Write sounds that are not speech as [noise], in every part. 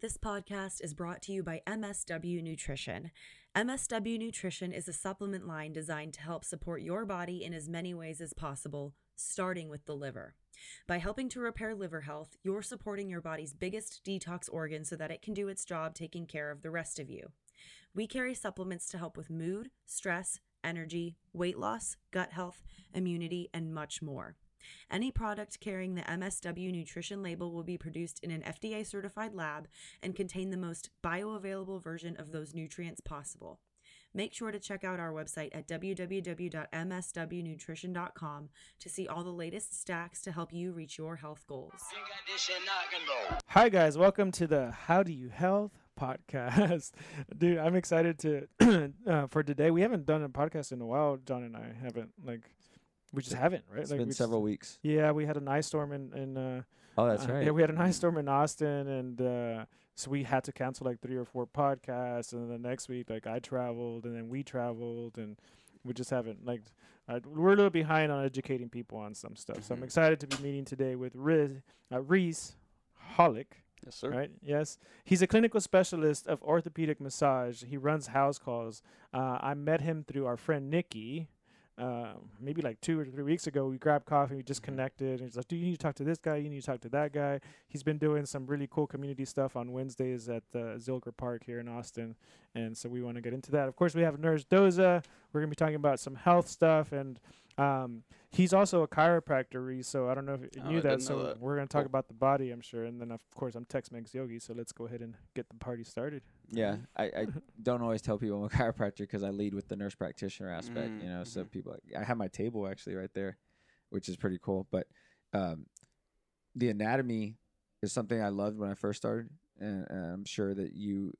This podcast is brought to you by MSW Nutrition. MSW Nutrition is a supplement line designed to help support your body in as many ways as possible, starting with the liver. By helping to repair liver health, you're supporting your body's biggest detox organ so that it can do its job taking care of the rest of you. We carry supplements to help with mood, stress, energy, weight loss, gut health, immunity, and much more. Any product carrying the MSW nutrition label will be produced in an FDA certified lab and contain the most bioavailable version of those nutrients possible. Make sure to check out our website at www.mswnutrition.com to see all the latest stacks to help you reach your health goals. Hi guys, welcome to the How Do You Health podcast. [laughs] Dude, I'm excited to [clears throat] uh, for today. We haven't done a podcast in a while. John and I haven't like we just haven't, right? It's like been several just, weeks. Yeah, we had an ice storm in in uh, Oh, that's uh, right. Yeah, we had an ice storm in Austin, and uh, so we had to cancel like three or four podcasts. And then the next week, like I traveled, and then we traveled, and we just haven't like uh, we're a little behind on educating people on some stuff. So I'm Mhm. excited to be meeting today with Riz, uh, Reese Hollick. Yes, sir. Right. Yes. He's a clinical specialist of orthopedic massage. He runs house calls. Uh, I met him through our friend Nikki. Uh, maybe like two or three weeks ago, we grabbed coffee. We just Mhm. connected. And he's like, "Do you need to talk to this guy? You need to talk to that guy." He's been doing some really cool community stuff on Wednesdays at uh, Zilker Park here in Austin, and so we want to get into that. Of course, we have Nurse Doza. We're gonna be talking about some health stuff, and um, he's also a chiropractor. Reese, So I don't know if you Oh, knew that. So that. we're gonna talk Cool. about the body, I'm sure, and then of course I'm Tex Mex Yogi. So let's go ahead and get the party started. Yeah, I, I [laughs] don't always tell people I'm a chiropractor because I lead with the nurse practitioner aspect. Mm, You know, so mhm. people I have my table actually right there, which is pretty cool. But um, the anatomy is something I loved when I first started, and, and I'm sure that you,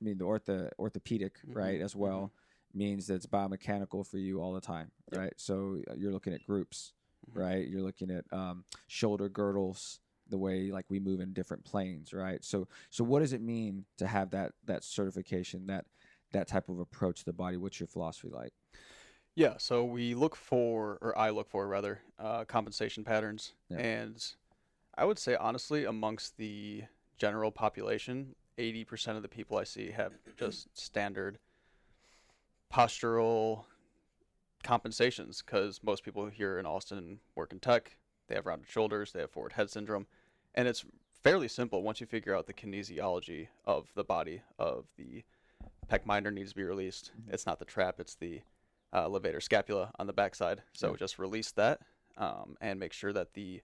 I mean, the ortho orthopedic right Mhm, as well means that it's biomechanical for you all the time, Yep. right? So uh, you're looking at groups, Mhm. right? You're looking at um, shoulder girdles, the way like we move in different planes, right? So so what does it mean to have that that certification, that that type of approach to the body? What's your philosophy like? Yeah, so we look for, or I look for rather, uh, compensation patterns. Yeah. And I would say, honestly, amongst the general population, 80% of the people I see have just standard postural compensations because most people here in Austin work in tech. They have rounded shoulders, they have forward head syndrome. And it's fairly simple once you figure out the kinesiology of the body, of the pec minor needs to be released. It's not the trap, it's the uh, levator scapula on the backside. So Yeah. just release that um, and make sure that the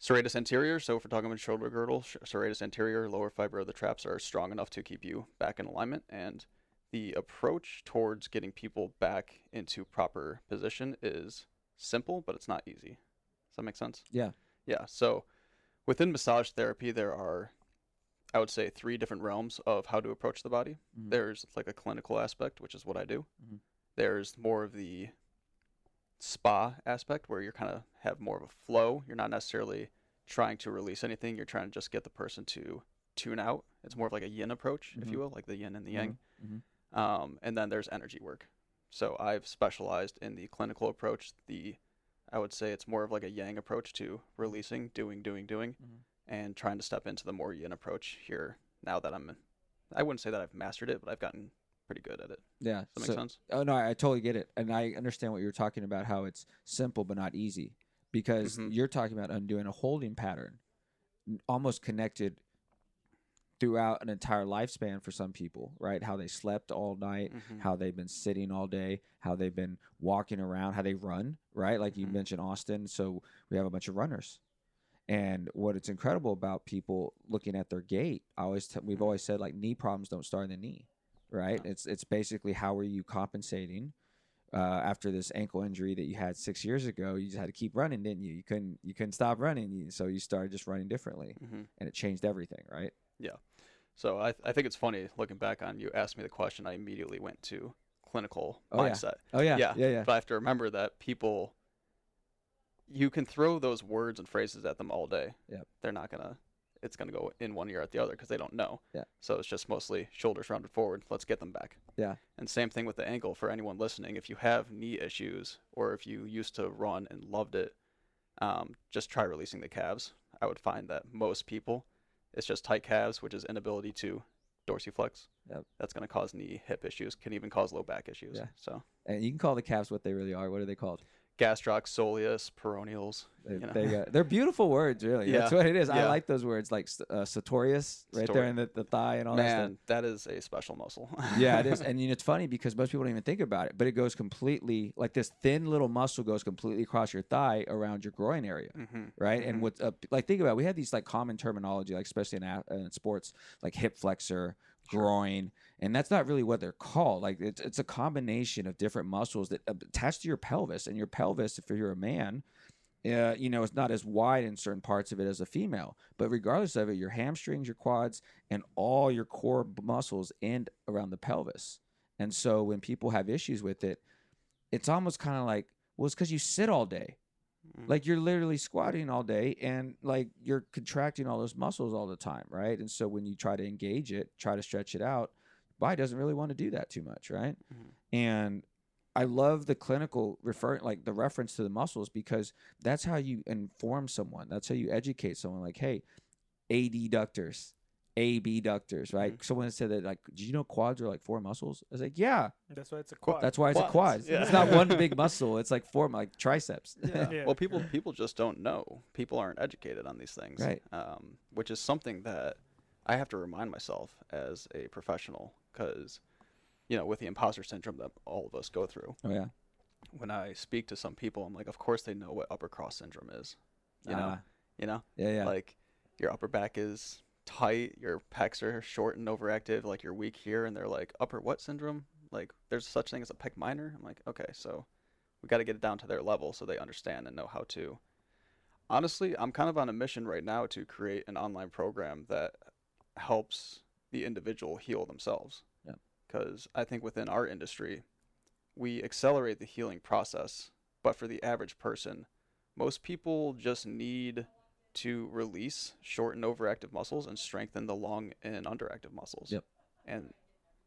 serratus anterior, so if we're talking about shoulder girdle, serratus anterior, lower fiber of the traps are strong enough to keep you back in alignment. And the approach towards getting people back into proper position is simple, but it's not easy. Does that make sense? Yeah. Yeah. So within massage therapy, there are, I would say, three different realms of how to approach the body. Mhm. There's like a clinical aspect, which is what I do. Mhm. There's more of the spa aspect where you're kind of have more of a flow. You're not necessarily trying to release anything. You're trying to just get the person to tune out. It's more of like a yin approach, if you Mhm. will, like the yin and the yang. Mhm. Um, and then there's energy work. So I've specialized in the clinical approach. The I would say it's more of like a yang approach to releasing, doing, doing, doing, Mhm. and trying to step into the more yin approach here now that I'm. I wouldn't say that I've mastered it, but I've gotten pretty good at it. Yeah. Does that so- make sense? Oh no, I, I totally get it, and I understand what you're talking about. How it's simple but not easy, because Mhm. you're talking about undoing a holding pattern, almost connected throughout an entire lifespan for some people, right? How they slept all night, Mhm. how they've been sitting all day, how they've been walking around, how they run, right? Like you Mhm. mentioned Austin, so we have a bunch of runners. And what it's incredible about people looking at their gait, I always t- we've Mhm. always said like knee problems don't start in the knee, right? No. It's it's basically how are you compensating uh, after this ankle injury that you had six years ago? You just had to keep running, didn't you? You couldn't you couldn't stop running, so you started just running differently, Mhm. and it changed everything, right? So I, I think it's funny looking back on you asked me the question. I immediately went to clinical Oh, yeah. mindset. Oh yeah, Yeah, yeah, yeah. But I have to remember that people, you can throw those words and phrases at them all day. Yeah. They're not gonna. it's going to go in one ear at the other because they don't know. Yeah. So it's just mostly shoulders rounded forward. Let's get them back. Yeah. And same thing with the ankle for anyone listening. If you have knee issues or if you used to run and loved it, um, just try releasing the calves. I would find that most people, it's just tight calves, which is inability to dorsiflex. Yep. That's going to cause knee, hip issues, can even cause low back issues. Yeah. So And you can call the calves what they really are. What are they called? Gastroc, soleus, peroneals. They, You know. they, uh, [laughs] they're beautiful words, really. That's what it is. I like those words, like uh, sartorius, right there in the, the thigh and all that stuff. Man, that is a special muscle. [laughs] yeah, it is. And you know, it's funny because most people don't even think about it, but it goes completely like this thin little muscle goes completely across your thigh around your groin area, hmm right? And Mhm. what's uh, like think about it, we have these like common terminology, like especially in, a- in sports, like hip flexor, groin, and that's not really what they're called. Like it's it's a combination of different muscles that attach to your pelvis, and your pelvis, if you're a man. Uh, you know, it's not as wide in certain parts of it as a female, but regardless of it, your hamstrings, your quads, and all your core muscles end around the pelvis. And so when people have issues with it, it's almost kind of like, well, it's because you sit all day. Mm. Like you're literally squatting all day and like you're contracting all those muscles all the time, right? And so when you try to engage it, try to stretch it out, body doesn't really want to do that too much, right? Mhm. And I love the clinical refer like the reference to the muscles because that's how you inform someone. That's how you educate someone like, hey, adductors, abductors, right? Mhm. Someone said that like, did you know quads are like four muscles? I was like, yeah, That's why it's a quad. that's why it's a quad. yeah. It's not one big [laughs] muscle. It's like four like triceps. Yeah. Yeah. Well, people people just don't know. People aren't educated on these things, Right. Um, which is something that I have to remind myself as a professional, because you know, with the imposter syndrome that all of us go through. oh yeah. When I speak to some people, I'm like, of course they know what upper cross syndrome is. You know, Ah, you know, yeah, yeah. like your upper back is tight, your pecs are short and overactive, like you're weak here, and they're like upper what syndrome? Like there's such thing as a pec minor. I'm like, okay, so we got to get it down to their level so they understand and know how to. Honestly, I'm kind of on a mission right now to create an online program that helps the individual heal themselves. Yep. Because I think within our industry, we accelerate the healing process, but for the average person, most people just need to release short and overactive muscles and strengthen the long and underactive muscles. Yep. And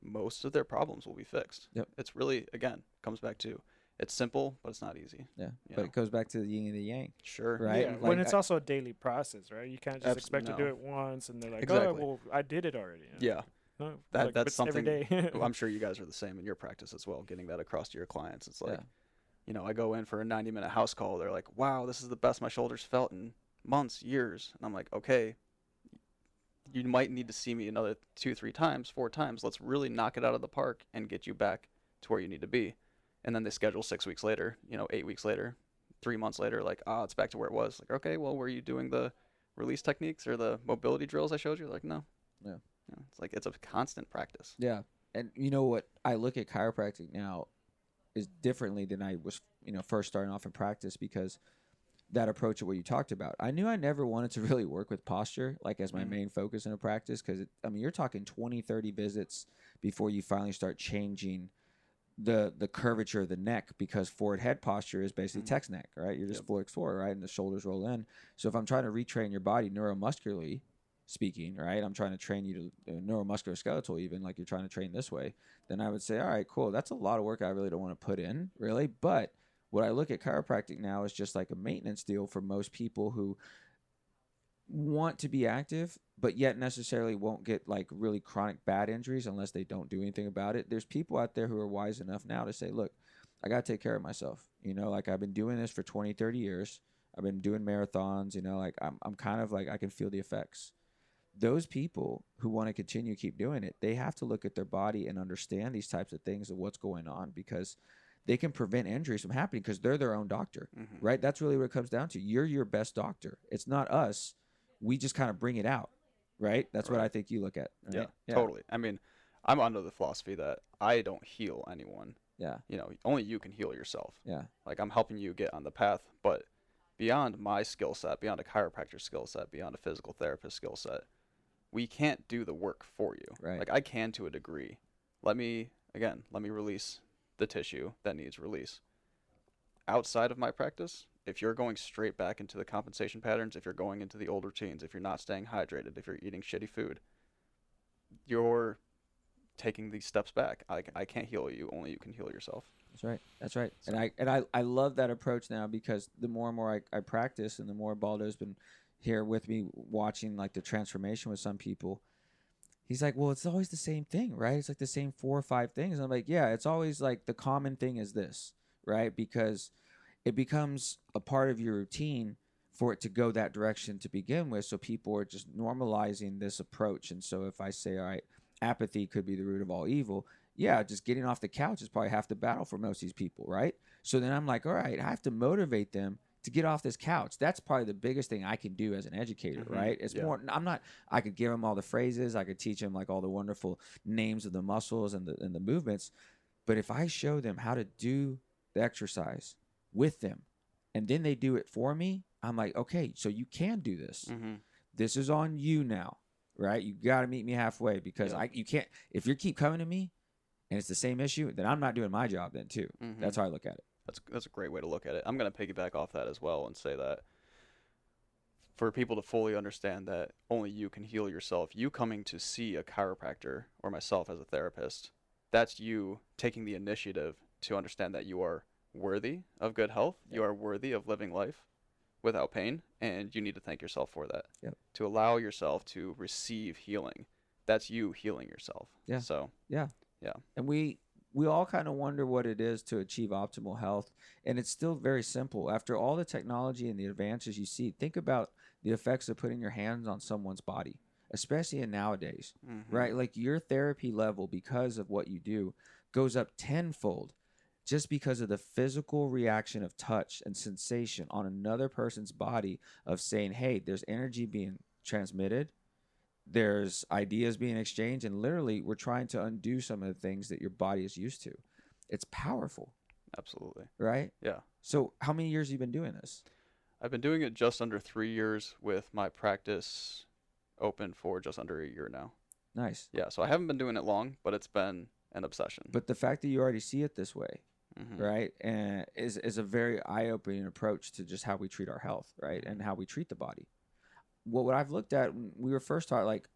most of their problems will be fixed. Yep. It's really again comes back to it's simple, but it's not easy. yeah. But know. it goes back to the yin and the yang. Sure. Right? Yeah, Like, when it's I- also a daily process, right? You can't just Abs- expect to do it once and they're like, oh, Exactly. oh, well, I did it already. Yeah. No, That- like, that's something- day. Well, [laughs] I'm sure you guys [laughs] are the same in your practice as well, getting that across to your clients. It's like, Yeah. you know, I go in for a 90 minute house call. They're like, wow, this is the best my shoulders felt in months, years. And I'm like, okay, you might need to see me another two, three times, four times. Let's really knock it out of the park and get you back to where you need to be. And then they schedule six weeks later, you know, eight weeks later, three months later, like, ah, it's back to where it was. Like, okay, well, were you doing the release techniques or the mobility drills I showed you? Like, no. Yeah. Know, it's like, it's a constant practice. Yeah. And you know what? I look at chiropractic now is differently than I was, you know, first starting off in practice because that approach of what you talked about. I knew I never wanted to [laughs] really work with posture like as my Mhm. main focus in a practice because I mean, you're talking 20, 30 visits before you finally start changing the the curvature of the neck because forward head posture is basically Mhm. text neck, right? You're just Yep. forward forward, right? And the shoulders roll in. So if I'm trying to retrain your body neuromuscularly speaking, right? I'm trying to train you to uh, neuromuscular skeletal even like you're trying to train this way, then I would say, all right, cool. That's a lot of work I really don't want to put in, really. But what I look at chiropractic now is just like a maintenance deal for most people who want to be active but yet necessarily won't get like really chronic bad injuries unless they don't do anything about it there's people out there who are wise enough now to say look i got to take care of myself you know like i've been doing this for 20 30 years i've been doing marathons you know like i'm, I'm kind of like i can feel the effects those people who want to continue keep doing it they have to look at their body and understand these types of things of what's going on because they can prevent injuries from happening because they're their own doctor Mhm. right? That's really what it comes down to. You're your best doctor. It's not us. We just kind of bring it out, right? That's what I think you look at. Right? Yeah, totally. I mean, I'm under the philosophy that I don't heal anyone. Yeah, You know, only you can heal yourself. yeah, Like I'm helping you get on the path, but beyond my skill set, beyond a chiropractor skill set, beyond a physical therapist skill set, we can't do the work for you. Right. Like I can to a degree. Let me again, let me release the tissue that needs release. Outside of my practice, if you're going straight back into the compensation patterns, if you're going into the old routines, if you're not staying hydrated, if you're eating shitty food, you're taking these steps back. I, I can't heal you. Only you can heal yourself. That's right. That's right. And I and I, I love that approach now because the more and more I, I practice and the more Baldo's been here with me watching like the transformation with some people, he's like, Well, it's always the same thing, right? It's like the same four or five things. And I'm like, Yeah, it's always like the common thing is this, right? Because it becomes a part of your routine for it to go that direction to begin with. So people are just normalizing this approach. And so if I say, All right, apathy could be the root of all evil, yeah, just getting off the couch is probably half the battle for most of these people, right? So then I'm like, all right, I have to motivate them to get off this couch. That's probably the biggest thing I can do as an educator, Mhm, right? It's yeah. more. I'm not. I could give them all the phrases. I could teach them like all the wonderful names of the muscles and the and the movements. But if I show them how to do the exercise with them, and then they do it for me, I'm like, okay, so you can do this Mm-hmm. this is on you now, right? You got to meet me halfway because Yeah. I you can't if you keep coming to me and it's the same issue, then I'm not doing my job then too. Mhm. That's how I look at it. That's that's a great way to look at it. I'm gonna piggyback off that as well and say that for people to fully understand that only you can heal yourself, you coming to see a chiropractor or myself as a therapist, that's you taking the initiative to understand that you are worthy of good health, you are worthy of living life without pain, and you need to thank yourself for that. Yep. To allow yourself to receive healing. That's you healing yourself. Yeah. So Yeah. Yeah. And we we all kind of wonder what it is to achieve optimal health, and it's still very simple. After all the technology and the advances you see, think about the effects of putting your hands on someone's body, especially in nowadays. mhm. right? Like your therapy level, because of what you do, goes up tenfold just because of the physical reaction of touch and sensation on another person's body of saying, hey, there's energy being transmitted, there's ideas being exchanged, and literally we're trying to undo some of the things that your body is used to. It's powerful, Absolutely. right? Yeah. So, how many years have you been doing this? I've been doing it just under three years with my practice open for just under a year now. Nice. Yeah, so I haven't been doing it long, but it's been an obsession. But the fact that you already see it this way, Mhm. right? And is is a very eye-opening approach to just how we treat our health right? And how we treat the body. What, what i've looked at we were first taught like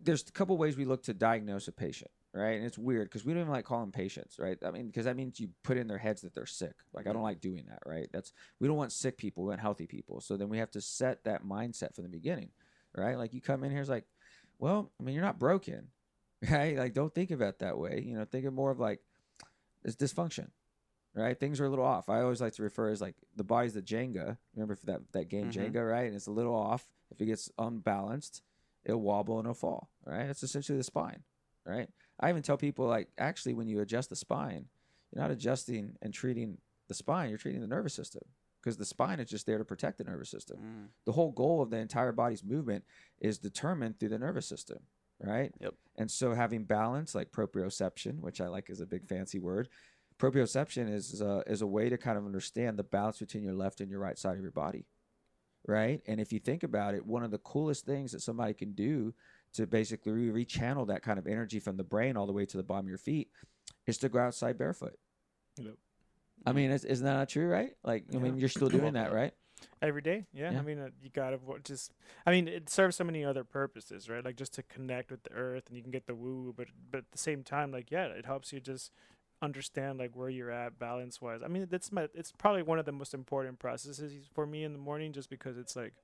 there's a couple ways we look to diagnose a patient right? And it's weird because we don't even like calling patients right? I mean because that means you put in their heads that they're sick. Like i don't Mhm. like doing that right? That's we don't want sick people we want healthy people. So then we have to set that mindset from the beginning right? Like you come in here it's like well i mean you're not broken [laughs] right? Like don't think of it that way you know? Think of more of like it's dysfunction right? Things are a little off. I always like to refer as like the body's the jenga. Remember that that game Mhm. jenga right? And it's a little off. If it gets unbalanced it'll wobble and it'll fall right? That's essentially the spine right? I even tell people like actually when you adjust the spine you're not adjusting and treating the spine you're treating the nervous system because the spine is just there to protect the nervous system. Mm, the whole goal of the entire body's movement is determined through the nervous system, right? Yep. And so having balance, like proprioception, which I like is a big fancy word, proprioception is uh, is a way to kind of understand the balance between your left and your right side of your body, right? And if you think about it, one of the coolest things that somebody can do to basically re- rechannel that kind of energy from the brain all the way to the bottom of your feet is to go outside barefoot. Yep. I mean, is, isn't that not true, right? Like, I mean, you're still doing that. [clears throat] right? Every day? Yeah, Yeah. i mean uh, you gotta wa- just i mean it serves so many other purposes right? Like just to connect with the earth and you can get the woo but but at the same time like yeah it helps you just understand like where you're at balance wise i mean that's my it's probably one of the most important processes for me in the morning just because it's like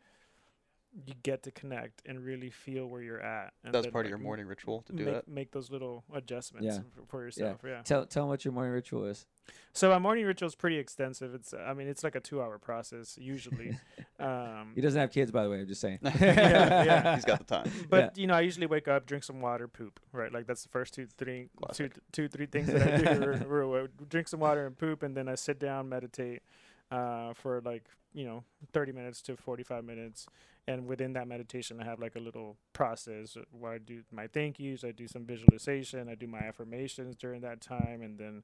you get to connect and really feel where you're at and That's then, part of your morning ritual to do make, that. make those little adjustments Yeah. f- for yourself yeah. Tell tell them what your morning ritual is. so my morning ritual is pretty extensive it's i mean it's like a two hour process usually [laughs] um He doesn't have kids, by the way. I'm just saying. [laughs] Yeah, yeah. He's got the time. [laughs] But you know, I usually wake up, drink some water, poop. Right, like that's the first two, three, two, Classic. two, three things that I do. are- are, drink some water and poop, and then I sit down, meditate, uh, for like you know, thirty minutes to forty-five minutes. And within that meditation, I have like a little process where I do my thank yous, I do some visualization, I do my affirmations during that time, and then,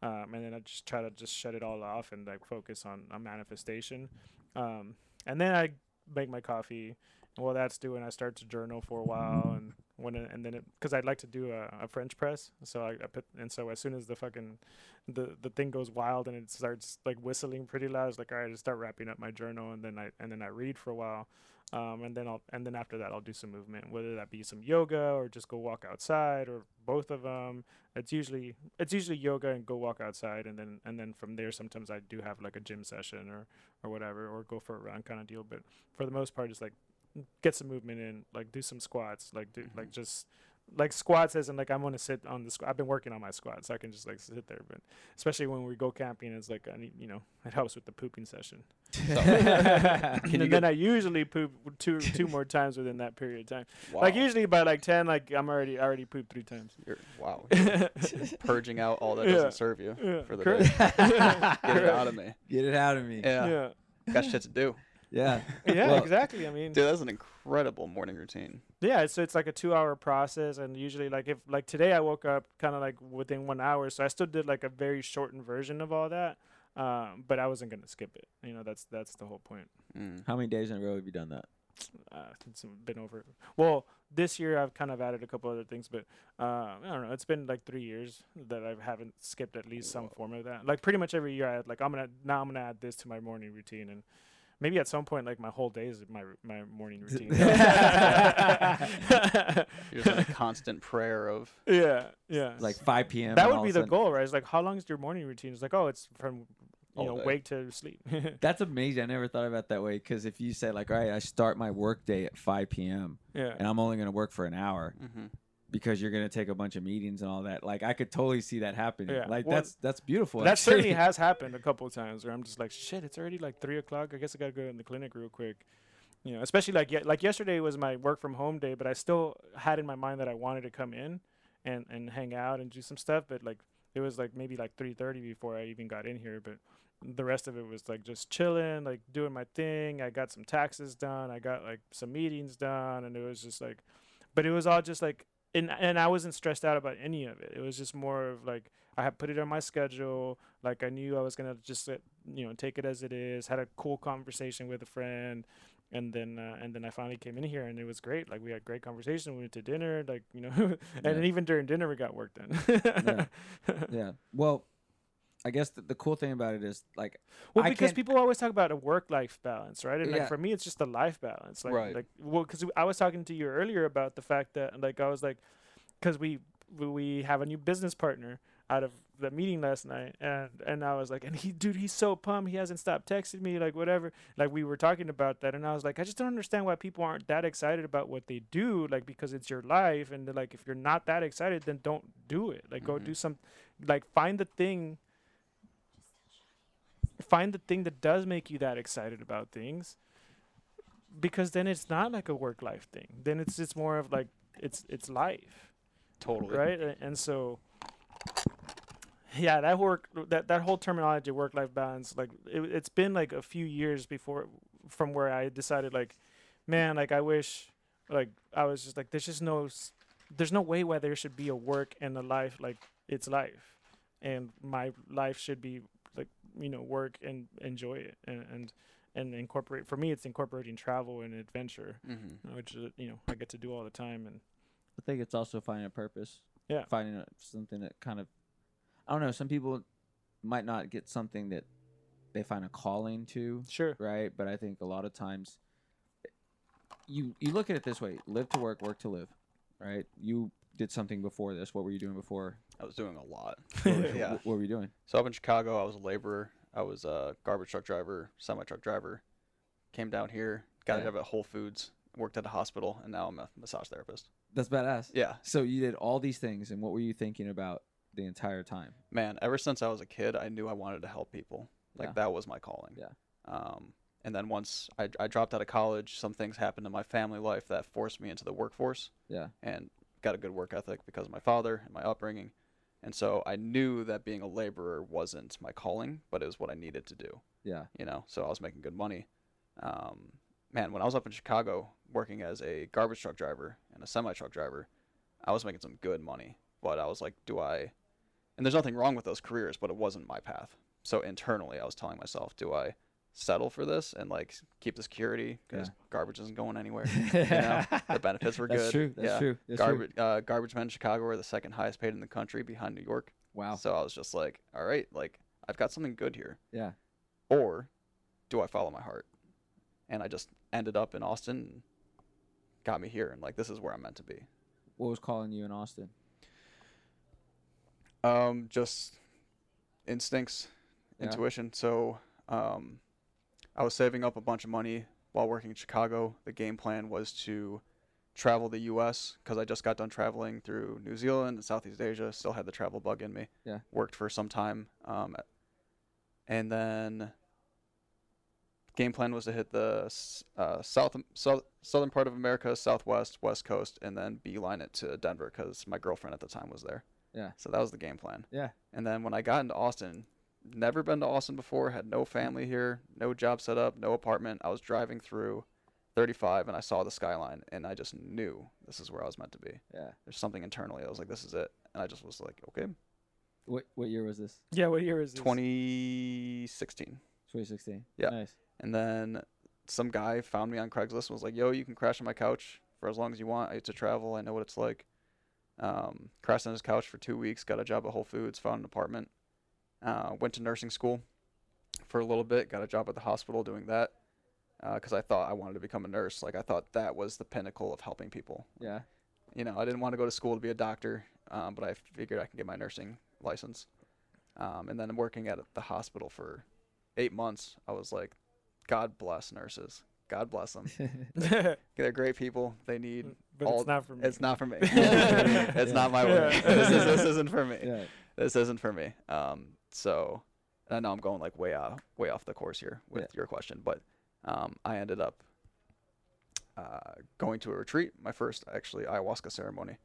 um, and then I just try to just shut it all off and like focus on a manifestation. Um, and then I make my coffee while that's doing, I start to journal for a while and when it, and then it because I'd like to do a, a French press, so I, I put and so as soon as the fucking the the thing goes wild and it starts like whistling pretty loud, it's like all right, I just start wrapping up my journal and then I and then I read for a while, um, and then I'll and then after that I'll do some movement, whether that be some yoga or just go walk outside or both of them. It's usually it's usually yoga and go walk outside, and then and then from there sometimes I do have like a gym session or or whatever, or go for a run kind of deal. But for the most part, it's like get some movement in, like do some squats, like do like mm-hmm. just like squats as in like I'm gonna sit on the squat. I've been working on my squats, so I can just like sit there. But especially when we go camping, it's like I need you know [laughs] it helps with the pooping session. [laughs] Can and then I usually poop two two more times within that period of time. Wow. Like usually by like ten, like I'm already already pooped three times. You're, wow. You're [laughs] purging out all that doesn't serve you Yeah, for the correct. day. Get it out of me. Get it out of me. Yeah. yeah, Got shit to do. Yeah. [laughs] yeah, Well, exactly. I mean, Dude, that's an incredible morning routine. Yeah, so it's like a two-hour process, and usually, like if like today, I woke up kind of like within one hour, so I still did like a very shortened version of all that, um, but I wasn't gonna skip it. You know, that's that's the whole point. Mm. How many days in a row have you done that? Uh, it's been over. Well, this year I've kind of added a couple other things, but uh, I don't know. It's been like three years that I haven't skipped at least some form of that. Like pretty much every year, I had like I'm gonna now I'm gonna add this to my morning routine, and maybe at some point like my whole day is my my morning [laughs] routine. You're just in a [laughs] constant prayer of yeah, yeah. Like 5 p.m. that would be the sudden- goal, right? It's like how long is your morning routine? It's like oh, it's from you know wake to sleep. [laughs] That's amazing. I never thought about it that way. Because if you say like, all right, I start my work day at 5 p.m. yeah, and I'm only gonna work for an hour hmm because you're gonna take a bunch of meetings and all that. Like I could totally see that happening. Yeah. Like Well, that's that's beautiful. that certainly [laughs] has happened a couple of times where I'm just like shit, it's already like three o'clock. I guess I gotta go in the clinic real quick. You know, especially like ye- like yesterday was my work from home day, but I still had in my mind that I wanted to come in and and hang out and do some stuff. But like it was like maybe like three thirty before I even got in here. But the rest of it was like just chilling, like doing my thing. I got some taxes done. I got like some meetings done, and it was just like, but it was all just like, and and I wasn't stressed out about any of it. It was just more of like I had put it on my schedule. Like I knew I was gonna just let, you know take it as it is. Had a cool conversation with a friend, and then uh, and then I finally came in here and it was great. Like we had great conversation. We went to dinner. Like you know, [laughs] and Yeah. even during dinner we got work done. Yeah. [laughs] yeah. Well, I guess the, the cool thing about it is like Well, I because people always talk about a work-life balance, right? And Yeah. like for me, it's just a life balance. Like, Right. like well, because I was talking to you earlier about the fact that like I was like, because we we- have a new business partner out of the meeting last night, and and I was like, and he, dude, he's so pumped. He hasn't stopped texting me, like whatever. Like we were talking about that, and I was like, I just don't understand why people aren't that excited about what they do, like because it's your life, and like if you're not that excited, then don't do it. Like go Mhm. do some, like find the thing find the thing that does make you that excited about things because then it's not like a work life thing. Then it's it's more of like it's it's life. Totally. right? And so yeah that work that that whole terminology work life balance like it, it's been like a few years before from where i decided like man like i wish like i was just like there's just no there's no way why there should be a work and a life like it's life. And my life should be you know work and enjoy it and and, and incorporate for me it's incorporating travel and adventure hmm which uh, you know i get to do all the time and I think it's also finding a purpose. Yeah. Finding a, something that kind of, I don't know. Some people might not get something that they find a calling to, sure right? But I think a lot of times, you you look at it this way: live to work, work to live, right? You did something before this. What were you doing before? I was doing a lot. [laughs] What, were- yeah. what, what were you doing? So up in Chicago, I was a laborer. I was a garbage truck driver, semi truck driver. Came down here, got a job at Whole Foods, worked at a hospital, and now I'm a massage therapist. That's badass. Yeah, So you did all these things, and what were you thinking about the entire time? man. Ever since I was a kid, I knew I wanted to help people. Like Yeah. that was my calling. Yeah. Um, and then once I, I dropped out of college, some things happened in my family life that forced me into the workforce. Yeah. and got a good work ethic because of my father and my upbringing. And so I knew that being a laborer wasn't my calling, but it was what I needed to do, Yeah. you know. So I was making good money. Um, man, when I was up in Chicago working as a garbage truck driver and a semi truck driver, I was making some good money. But I was like, do I and there's nothing wrong with those careers, but it wasn't my path. So internally I was telling myself, do I settle for this and like keep the security because Yeah. garbage isn't going anywhere. [laughs] you know, the benefits were That's good. true. That's yeah. true. That's true. Garbage, uh, garbage men in Chicago were the second highest paid in the country behind New York. Wow. So I was just like, all right, like I've got something good here. Yeah. Or do I follow my heart? And I just ended up in Austin got me here. And like, this is where I'm meant to be. What was calling you in Austin? Um, just instincts, Yeah. intuition. So, um, I was saving up a bunch of money while working in Chicago. The game plan was to travel the U.S. because I just got done traveling through New Zealand and Southeast Asia. Still had the travel bug in me. Yeah. Worked for some time. Um, and then game plan was to hit the uh, south, south southern part of America, Southwest, West Coast, and then beeline it to Denver because my girlfriend at the time was there. Yeah. So that was the game plan. Yeah. And then when I got into Austin, never been to Austin before, had no family here, no job set up, no apartment. I was driving through 35 and I saw the skyline and I just knew this is where I was meant to be. Yeah. There's something internally. I was like, this is it. And I just was like, okay, What what year was this? Yeah, what year is this? 2016. 2016. Yeah. Nice. And then some guy found me on Craigslist and was like, yo, you can crash on my couch for as long as you want. I used to travel. I know what it's like. Um, crashed on his couch for two weeks, got a job at Whole Foods, found an apartment, uh, went to nursing school for a little bit, got a job at the hospital doing that because I thought I wanted to become a nurse. Like, I thought that was the pinnacle of helping people. Yeah. You know, I didn't want to go to school to be a doctor, um, but I figured I can get my nursing license. Um, and then working at the hospital for eight months, I was like, God bless nurses. God bless them. but [laughs] They're great people. They need. all- it's not for me. It's not for me. [laughs] it's not my way. Yeah. This, is, this [laughs] isn't for me. yeah. This isn't for me. Um, so I know I'm going like way off, way off the course here with Yeah. your question, but um, I ended up uh, going to a retreat, my first actually ayahuasca ceremony,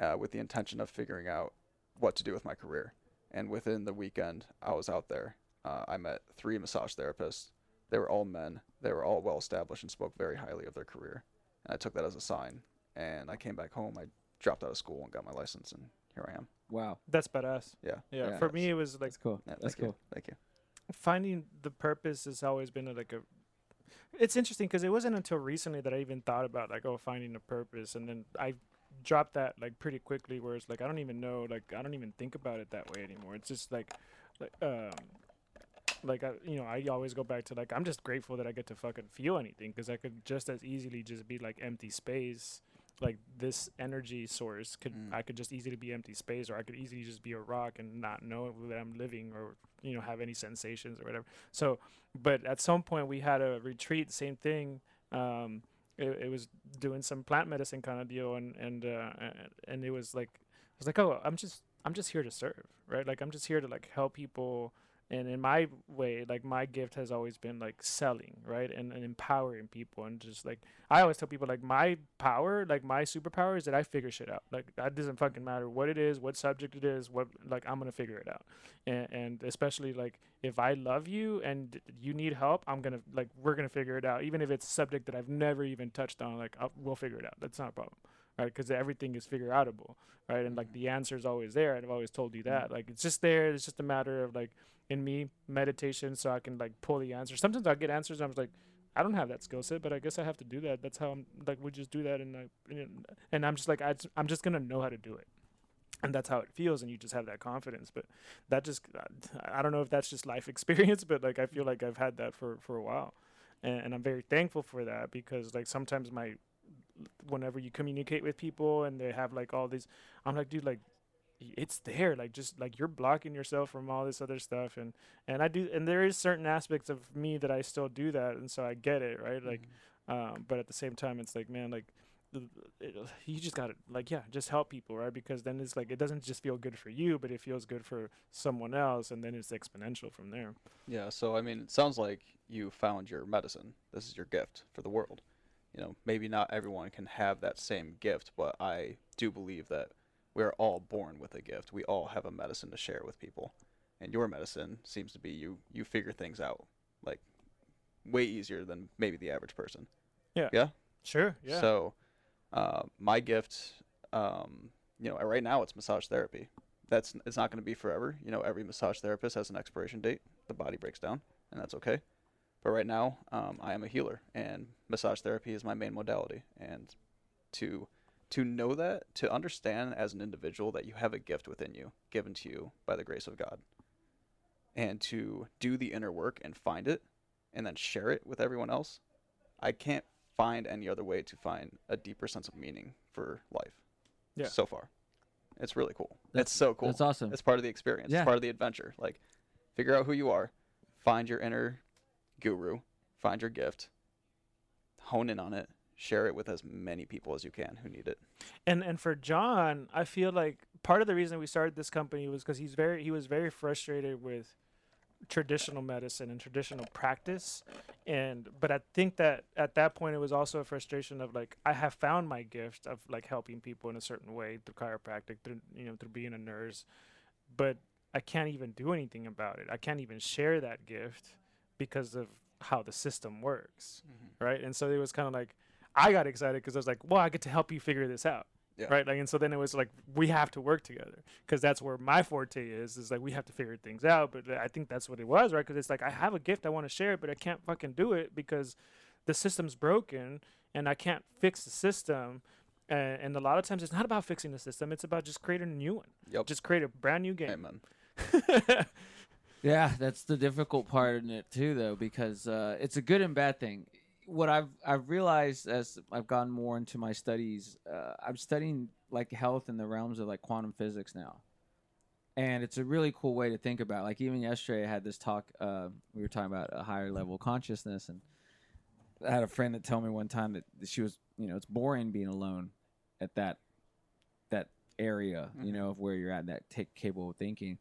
uh, with the intention of figuring out what to do with my career. And within the weekend, I was out there. Uh, I met three massage therapists. They were all men. They were all well established and spoke very highly of their career. And I took that as a sign. And I came back home. I dropped out of school and got my license, and here I am. Wow. That's badass. Yeah. Yeah, Yeah. for me it was like That's cool. Yeah, That's thank you. cool. Thank you. finding the purpose has always been like a it's interesting because it wasn't until recently that i even thought about like oh finding a purpose and then i dropped that like pretty quickly where it's like i don't even know like i don't even think about it that way anymore it's just like like um like I, you know i always go back to like i'm just grateful that i get to fucking feel anything because i could just as easily just be like empty space like this energy source could Mm. i could just easily be empty space or i could easily just be a rock and not know that i'm living or you know have any sensations or whatever. So but at some point we had a retreat same thing. Um it, it was doing some plant medicine kind of deal and and uh and- and it was like i was like oh i'm just i'm just here to serve right? Like i'm just here to like help people and in my way like my gift has always been like selling right? And, and empowering people and just like i always tell people like my power like my superpower is that i figure shit out. Like that doesn't fucking matter what it is what subject it is what like i'm gonna figure it out. And, and especially like if i love you and you need help i'm gonna like we're gonna figure it out. Even if it's a subject that i've never even touched on like I'll, we'll figure it out. That's not a problem right? Because everything is figure outable right? And like mm-hmm. the answer is always there i've always told you mm-hmm. that. Like it's just there. It's just a matter of like in me meditation so i can like pull the answer sometimes i get answers and i'm like i don't have that skill set but i guess i have to do that. That's how i'm like we just do that and I, and i'm just like I, i'm just gonna know how to do it. And that's how it feels and you just have that confidence but that just uh, i don't know if that's just life [laughs] experience but like i feel like i've had that for for a while. And, and i'm very thankful for that because like sometimes my whenever you communicate with people and they have like all these i'm like dude like it's there like just like you're blocking yourself from all this other stuff and and i do and there is certain aspects of me that i still do that and so i get it right like um but at the same time it's like man like it, you just gotta like yeah just help people right because then it's like it doesn't just feel good for you but it feels good for someone else and then it's exponential from there Yeah, so I mean, it sounds like you found your medicine. This is your gift for the world. You know, maybe not everyone can have that same gift, but I do believe that we're all born with a gift. We all have a medicine to share with people. And your medicine seems to be you you figure things out like way easier than maybe the average person. Yeah. Yeah. Sure yeah So, uh, my gift, um, you know, right now it's massage therapy. That's it's not going to be forever. You know, every massage therapist has an expiration date. The body breaks down, and that's okay. But right now, um, I am a healer, and massage therapy is my main modality. And to to know that, to understand as an individual that you have a gift within you, given to you by the grace of God, and to do the inner work and find it, and then share it with everyone else, I can't find any other way to find a deeper sense of meaning for life. Yeah. So far, it's really cool. That's- it's so cool. That's awesome. It's part of the experience. Yeah. It's part of the adventure. Like, figure out who you are, find your inner guru, find your gift, hone in on it, share it with as many people as you can who need it. and and for John, I feel like part of the reason we started this company was because he's very he was very frustrated with traditional medicine and traditional practice. And but i think that at that point it was also a frustration of like i have found my gift of like helping people in a certain way through chiropractic through you know through being a nurse. But i can't even do anything about it. I can't even share that gift because of how the system works mm-hmm. right? And so it was kind of like i got excited because i was like well i get to help you figure this out Yeah. right like and so then it was like we have to work together because that's where my forte is is like we have to figure things out but i think that's what it was right because it's like i have a gift i want to share it but i can't fucking do it because the system's broken and i can't fix the system and, and a lot of times it's not about fixing the system it's about just creating a new one Yep. just create a brand new game Amen. [laughs] Yeah, that's the difficult part in it too, though, because uh, it's a good and bad thing. What I've I've realized as I've gotten more into my studies, uh, I'm studying like health in the realms of like quantum physics now, and it's a really cool way to think about. it. Like even yesterday, I had this talk. Uh, we were talking about a higher level consciousness, and I had a friend that told me one time that she was, you know, it's boring being alone at that that area, you Mhm. know, of where you're at, that take capable of thinking.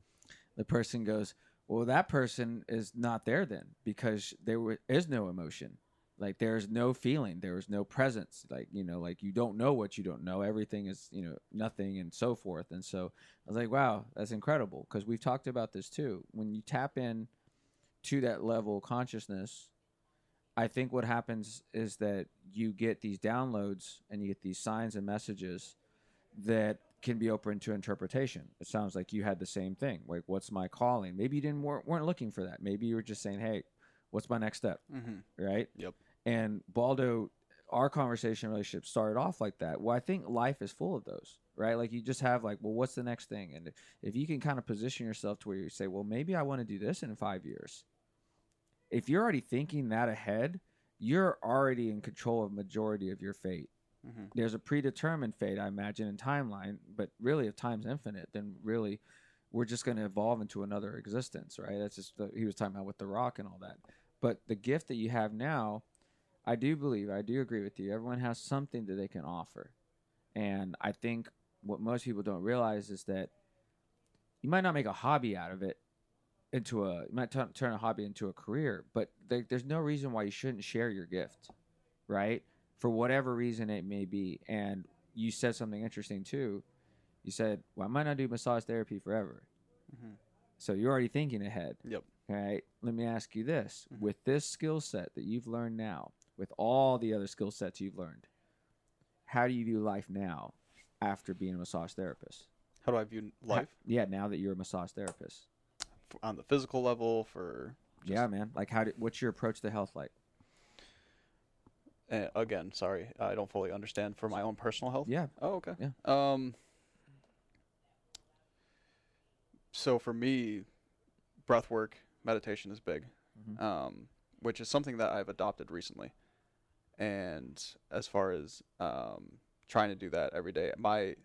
The person goes, well that person is not there then because there is no emotion like there's no feeling there's no presence like you know like you don't know what you don't know everything is you know nothing and so forth and so i was like wow that's incredible because we've talked about this too when you tap in to that level of consciousness i think what happens is that you get these downloads and you get these signs and messages that can be open to interpretation. It sounds like you had the same thing. Like, what's my calling? Maybe you didn't weren't, weren't looking for that. Maybe you were just saying, "Hey, what's my next step?" hmm Right? Yep. And Baldo, our conversation relationship started off like that. Well, I think life is full of those, right? Like you just have like, well, what's the next thing? And if you can kind of position yourself to where you say, well, maybe I want to do this in five years. If you're already thinking that ahead, you're already in control of majority of your fate hmm there's a predetermined fate, I imagine, in timeline. But really, if time's infinite, then really, we're just going to evolve into another existence, right? That's just the, he was talking about with the rock and all that. But the gift that you have now, I do believe, I do agree with you. Everyone has something that they can offer, and I think what most people don't realize is that you might not make a hobby out of it into a you might turn turn a hobby into a career, but there, there's no reason why you shouldn't share your gift, right? for whatever reason it may be. And you said something interesting too. You said, "Well, I might not do massage therapy forever." hmm So you're already thinking ahead. Yep. All right. Let me ask you this: Mhm. with this skill set that you've learned now, with all the other skill sets you've learned, how do you view life now after being a massage therapist? How do I view How- life yeah, now that you're a massage therapist. F- on the physical level? For just- yeah, man. Like, how? Do, what's your approach to health like? uh, again, sorry, I don't fully understand for my own personal health. Yeah. Oh, okay. Yeah. Um. So for me, breath work, meditation is big, Mhm. um, which is something that I've adopted recently. And as far as um, trying to do that every day, my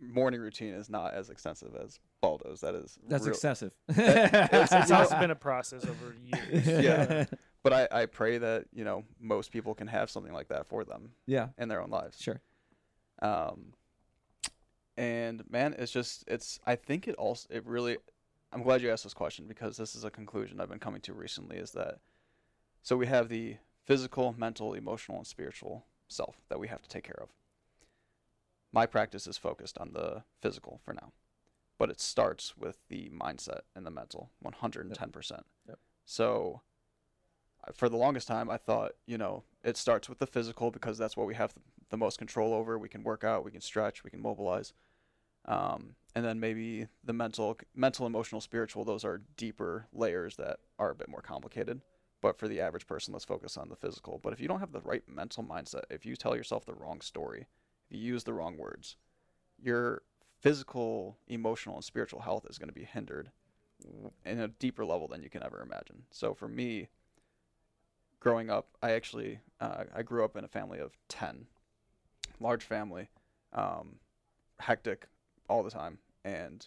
morning routine is not as extensive as Baldo's. That is That's real- excessive. [laughs] it's, it's also been a process over years [laughs] Yeah. [laughs] But I, I pray that you know most people can have something like that for them Yeah. in their own lives. Sure. Um, and man, it's just it's. I think it also it really. I'm glad you asked this question because this is a conclusion I've been coming to recently. Is that so? We have the physical, mental, emotional, and spiritual self that we have to take care of. My practice is focused on the physical for now, but it starts with the mindset and the mental, 110%. Yep. So for the longest time I thought, you know, it starts with the physical because that's what we have the, the most control over. We can work out, we can stretch, we can mobilize. Um, and then maybe the mental, mental, emotional, spiritual, those are deeper layers that are a bit more complicated. But for the average person, let's focus on the physical. But if you don't have the right mental mindset, if you tell yourself the wrong story, if you use the wrong words, your physical, emotional, and spiritual health is going to be hindered in a deeper level than you can ever imagine. So for me, growing up, I actually uh, I grew up in a family of ten, large family, um, hectic all the time, and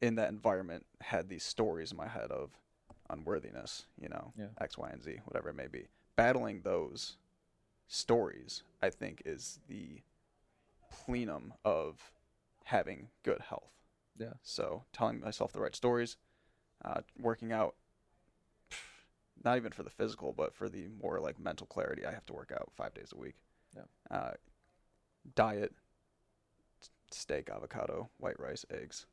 in that environment had these stories in my head of unworthiness, you know, Yeah. X, Y, and Z, whatever it may be. Battling those stories, I think, is the plenum of having good health. Yeah. So telling myself the right stories, uh, working out, not even for the physical, but for the more like mental clarity, I have to work out five days a week. Yeah. Uh, diet, steak, avocado, white rice, eggs.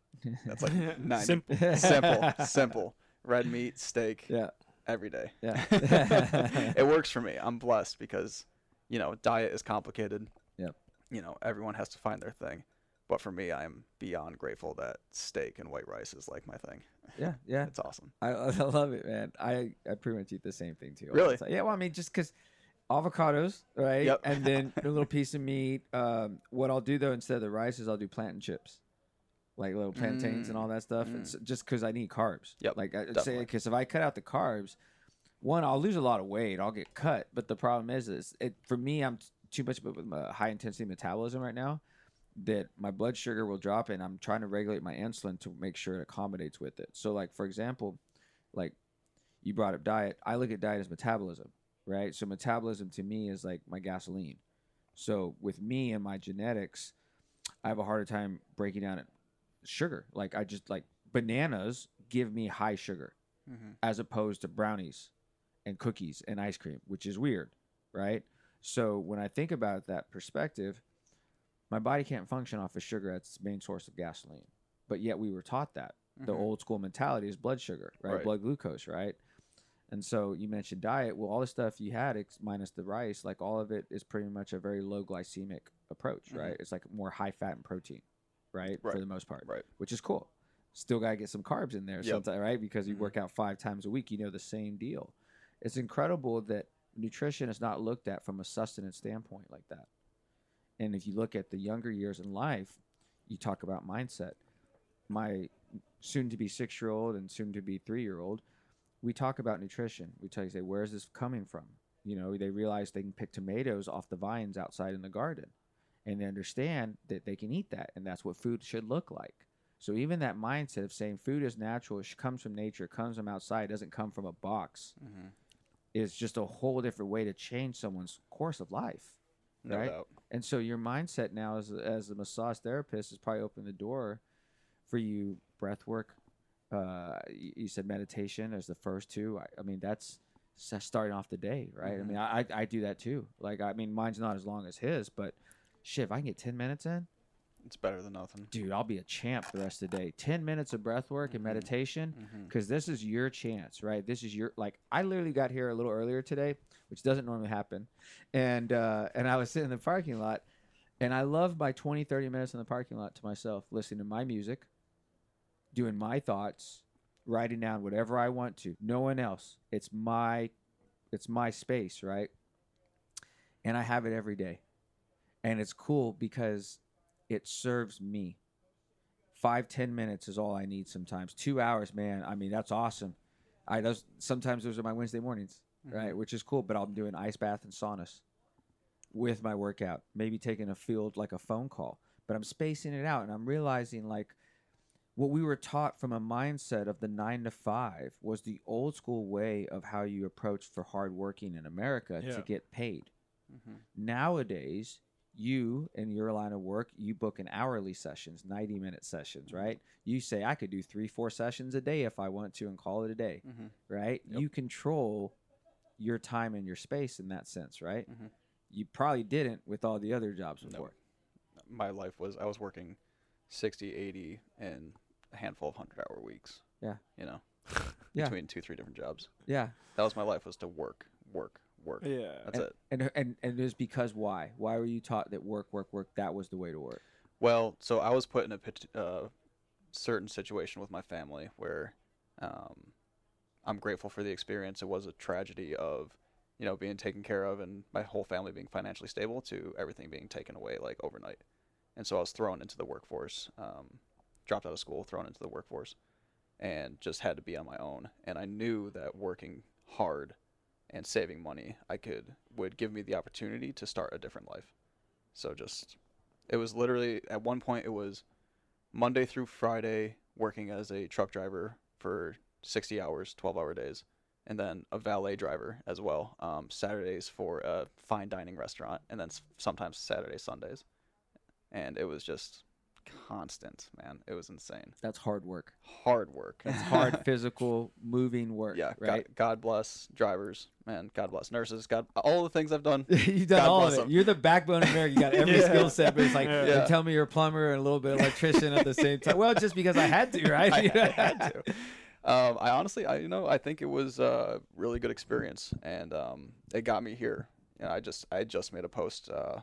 That's like [laughs] 90. Simple. [laughs] simple, simple. Red meat, steak, Yeah. every day. Yeah. [laughs] it works for me. I'm blessed because, you know, diet is complicated. Yep. You know, everyone has to find their thing. But for me, I'm beyond grateful that steak and white rice is like my thing. Yeah. Yeah. It's awesome. I, I [laughs] love it, man. I, I pretty much eat the same thing too. Really? Yeah. Well, I mean, just because avocados, right? Yep. And then [laughs] a little piece of meat. Um, what I'll do though, instead of the rice, is I'll do plantain chips, like little plantains and all that stuff. Mm. It's just because I need carbs. Yep, Like I say, definitely. because if I cut out the carbs, one, I'll lose a lot of weight. I'll get cut. But the problem is, is it for me, I'm too much of a high intensity metabolism right now. That my blood sugar will drop, and I'm trying to regulate my insulin to make sure it accommodates with it. So, like for example, like you brought up diet. I look at diet as metabolism, right? So metabolism to me is like my gasoline. So with me and my genetics, I have a harder time breaking down it sugar. Like I just like bananas give me high sugar Mm-hmm. as opposed to brownies and cookies and ice cream, which is weird, right? So when I think about that perspective, my body can't function off of sugar as its main source of gasoline. But yet we were taught that. The old school mentality is blood sugar, right? Mm-hmm. Right. Blood glucose, right? And so you mentioned diet. Well, all the stuff you had, ex- minus the rice, like all of it is pretty much a very low glycemic approach, Mhm. right? It's like more high fat and protein, right? For the most part, Right. which is cool. Still got to get some carbs in there Yep. sometime, right? Because you Mhm. work out five times a week, you know the same deal. It's incredible that nutrition is not looked at from a sustenance standpoint like that. And if you look at the younger years in life, you talk about mindset. My soon to be six year old and soon to be three year old, we talk about nutrition. We tell you, say, where is this coming from? You know, they realize they can pick tomatoes off the vines outside in the garden and they understand that they can eat that and that's what food should look like. So even that mindset of saying food is natural, it comes from nature, it comes from outside, it doesn't come from a box, Mm-hmm. is just a whole different way to change someone's course of life. No right? doubt. And so your mindset now as a, as a massage therapist is probably opened the door for you breath work. Uh, you, said meditation as the first two. I, I mean, that's starting off the day, right? I mean, I, I I do that too. Like, I mean, mine's not as long as his, but shit, if I can get 10 minutes in, It's better than nothing. dude, I'll be a champ the rest of the day. 10 minutes of breath work and Mhm. meditation Mm-hmm. because this is your chance, right? This is your like. I literally got here a little earlier today, which doesn't normally happen, and uh, and I was sitting in the parking lot, and I love my 20, 30 minutes in the parking lot to myself, listening to my music, doing my thoughts, writing down whatever I want to. No one else. It's my, it's my space, right? And I have it every day, and it's cool because it serves me five ten minutes is all I need sometimes. Two hours, man. I mean, that's awesome. I those sometimes those are my Wednesday mornings, right? Which is cool. But I'm doing ice bath and saunas with my workout. Maybe taking a field like a phone call, but I'm spacing it out, and I'm realizing like what we were taught from a mindset of the nine to five was the old school way of how you approach for hard working in America Yeah. to get paid Mm-hmm. nowadays you in your line of work you book an hourly sessions 90 minute sessions right you say i could do three four sessions a day if i want to and call it a day Mm-hmm. right Yep. you control your time and your space in that sense right Mhm. you probably didn't with all the other jobs before My life was I was working 60, 80, and a handful of hundred hour weeks. Yeah. You know, [laughs] Yeah. between two, three different jobs. yeah That was my life was to work, work, work. Yeah. That's and, it. and and and it was because why why were you taught that work work work that was the way to work Well, so I was put in a uh, certain situation with my family where um, I'm grateful for the experience. It was a tragedy of, you know, being taken care of and my whole family being financially stable to everything being taken away like overnight. And so I was thrown into the workforce, um, dropped out of school, thrown into the workforce, and just had to be on my own. And I knew that working hard and saving money, I could would give me the opportunity to start a different life. So just, it was literally at one point it was Monday through Friday working as a truck driver for 60 hours, 12 hour days, and then a valet driver as well. Um, Saturdays for a fine dining restaurant, and then sometimes Saturday, Sundays. And it was just constant, man. It was insane. That's hard work. Hard work. That's [laughs] hard physical moving work. yeah, right. God, God bless drivers, man. God bless nurses. God, all the things I've done. [laughs] You've done God all of it. 'em. You're the backbone of America. You got every [laughs] Yeah. skill set, but it's like Yeah. tell me you're a plumber and a little bit of electrician at the same time. Well, just because I had to, right? I, I had to. Um, I honestly, I you know, I think it was a really good experience, and um, it got me here. You know, I just, I just made a post, uh,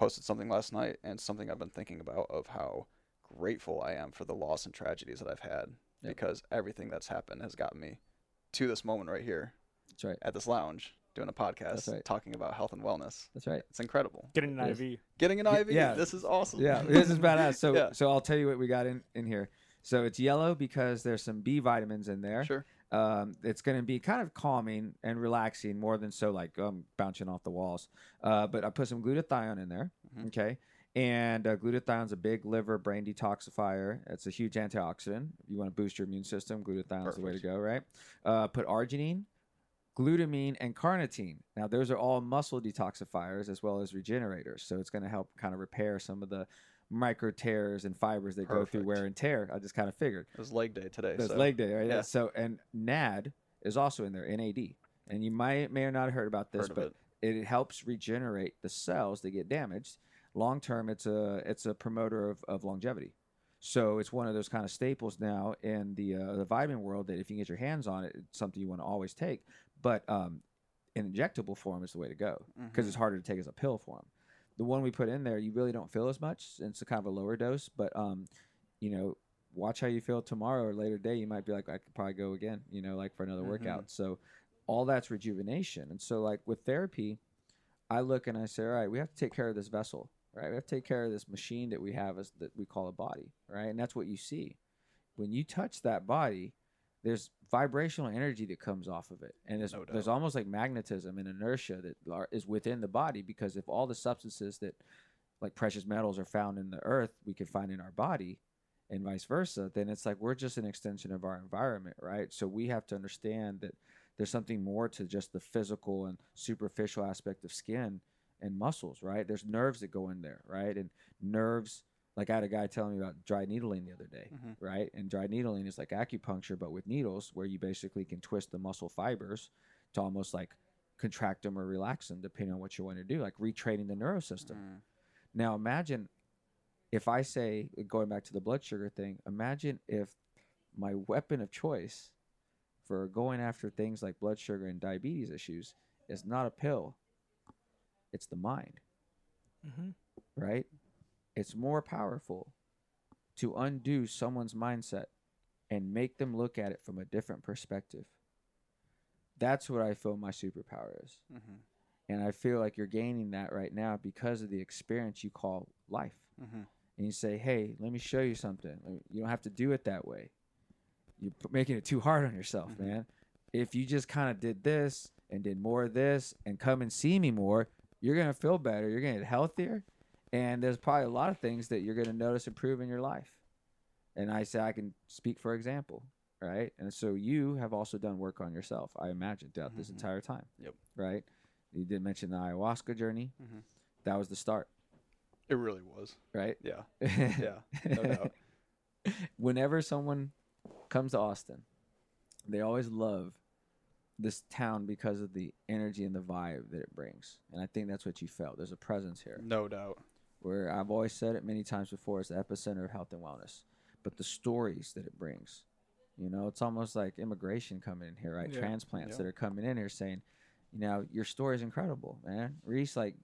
posted something last night, and something I've been thinking about of how grateful I am for the loss and tragedies that I've had, Yep. because everything that's happened has gotten me to this moment right here That's right. at this lounge doing a podcast right. talking about health and wellness. That's right. It's incredible. Getting an Yes. IV. Getting an IV, yeah. this is awesome. Yeah, this is badass. So, [laughs] Yeah. so I'll tell you what we got in in here. So it's yellow because there's some B vitamins in there. Sure. Um, it's going to be kind of calming and relaxing more than so like um, bouncing off the walls. Uh, but I put some glutathione in there. Mhm. Okay. And uh, glutathione's a big liver brain detoxifier. It's a huge antioxidant. If you want to boost your immune system, glutathione's the way to go, right? Uh, put arginine, glutamine, and carnitine. Now, those are all muscle detoxifiers as well as regenerators. So it's going to help kind of repair some of the micro tears and fibers that go through wear and tear. I just kind of figured. It was leg day today. That's so. leg day, right? yeah. So and NAD is also in there, NAD, and you might may or not have heard about this, Heard but it. it. helps regenerate the cells that get damaged. Long term, it's a it's a promoter of, of longevity. So it's one of those kind of staples now in the uh, the vitamin world that if you can get your hands on it, it's something you want to always take. But um, in injectable form is the way to go because Mhm. it's harder to take as a pill form. The one we put in there, you really don't feel as much. It's a kind of a lower dose, but um, you know, watch how you feel tomorrow or later day. You might be like, I could probably go again, you know, like for another Mhm. workout. So all that's rejuvenation. And so like with therapy, I look and I say, all right, we have to take care of this vessel, right? We have to take care of this machine that we have as that we call a body, right? And that's what you see. When you touch that body, there's vibrational energy that comes off of it, and there's, No there's almost like magnetism and inertia that are, is within the body because if all the substances that like precious metals are found in the earth, we can find in our body, and vice versa, then it's like we're just an extension of our environment, right? So we have to understand that there's something more to just the physical and superficial aspect of skin and muscles, right? There's nerves that go in there, right? And nerves, like I had a guy telling me about dry needling the other day, Mhm. right? And dry needling is like acupuncture, but with needles, where you basically can twist the muscle fibers to almost like contract them or relax them, depending on what you want to do, like retraining the neurosystem. Mm. Now imagine if I say, going back to the blood sugar thing, imagine if my weapon of choice for going after things like blood sugar and diabetes issues is not a pill, it's the mind, Mm-hmm. right? It's more powerful to undo someone's mindset and make them look at it from a different perspective. That's what I feel my superpower is. Mhm. And I feel like you're gaining that right now because of the experience you call life. Mhm. And you say, hey, let me show you something. You don't have to do it that way. You're making it too hard on yourself, Mhm. man. If you just kind of did this and did more of this and come and see me more, you're going to feel better. You're going to get healthier. And there's probably a lot of things that you're going to notice improve in your life. And I say, I can speak for example, right? And so you have also done work on yourself, I imagine, throughout this Mhm. entire time. Yep. Right? You did mention the ayahuasca journey. Mhm. That was the start, It really was. right? Yeah. [laughs] Yeah. No doubt. [laughs] Whenever someone comes to Austin, they always love this town because of the energy and the vibe that it brings. And I think that's what you felt. There's a presence here No doubt. Where I've always said it many times before, it's the epicenter of health and wellness. But the stories that it brings, you know, it's almost like immigration coming in here, right? Yeah. Transplants Yeah. that are coming in here saying, you know, your story is incredible, man. Rhys, like,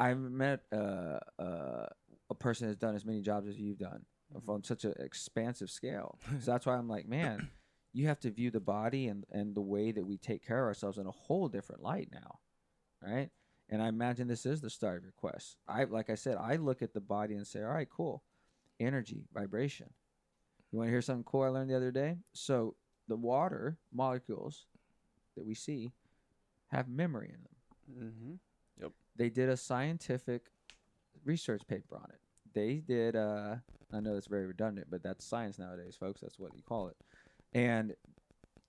I've met uh, uh, a person that's done as many jobs as you've done Mhm. on such an expansive scale. [laughs] so that's why I'm like, man, you have to view the body and and the way that we take care of ourselves in a whole different light now, right? And I imagine this is the start of your quest. I like I said, I look at the body and say, all right, cool, energy, vibration. You want to hear something cool I learned the other day? So the water molecules that we see have memory in them. Mm-hmm. They did a scientific research paper on it. They did. Uh, I know that's very redundant, but that's science nowadays, folks. That's what you call it. And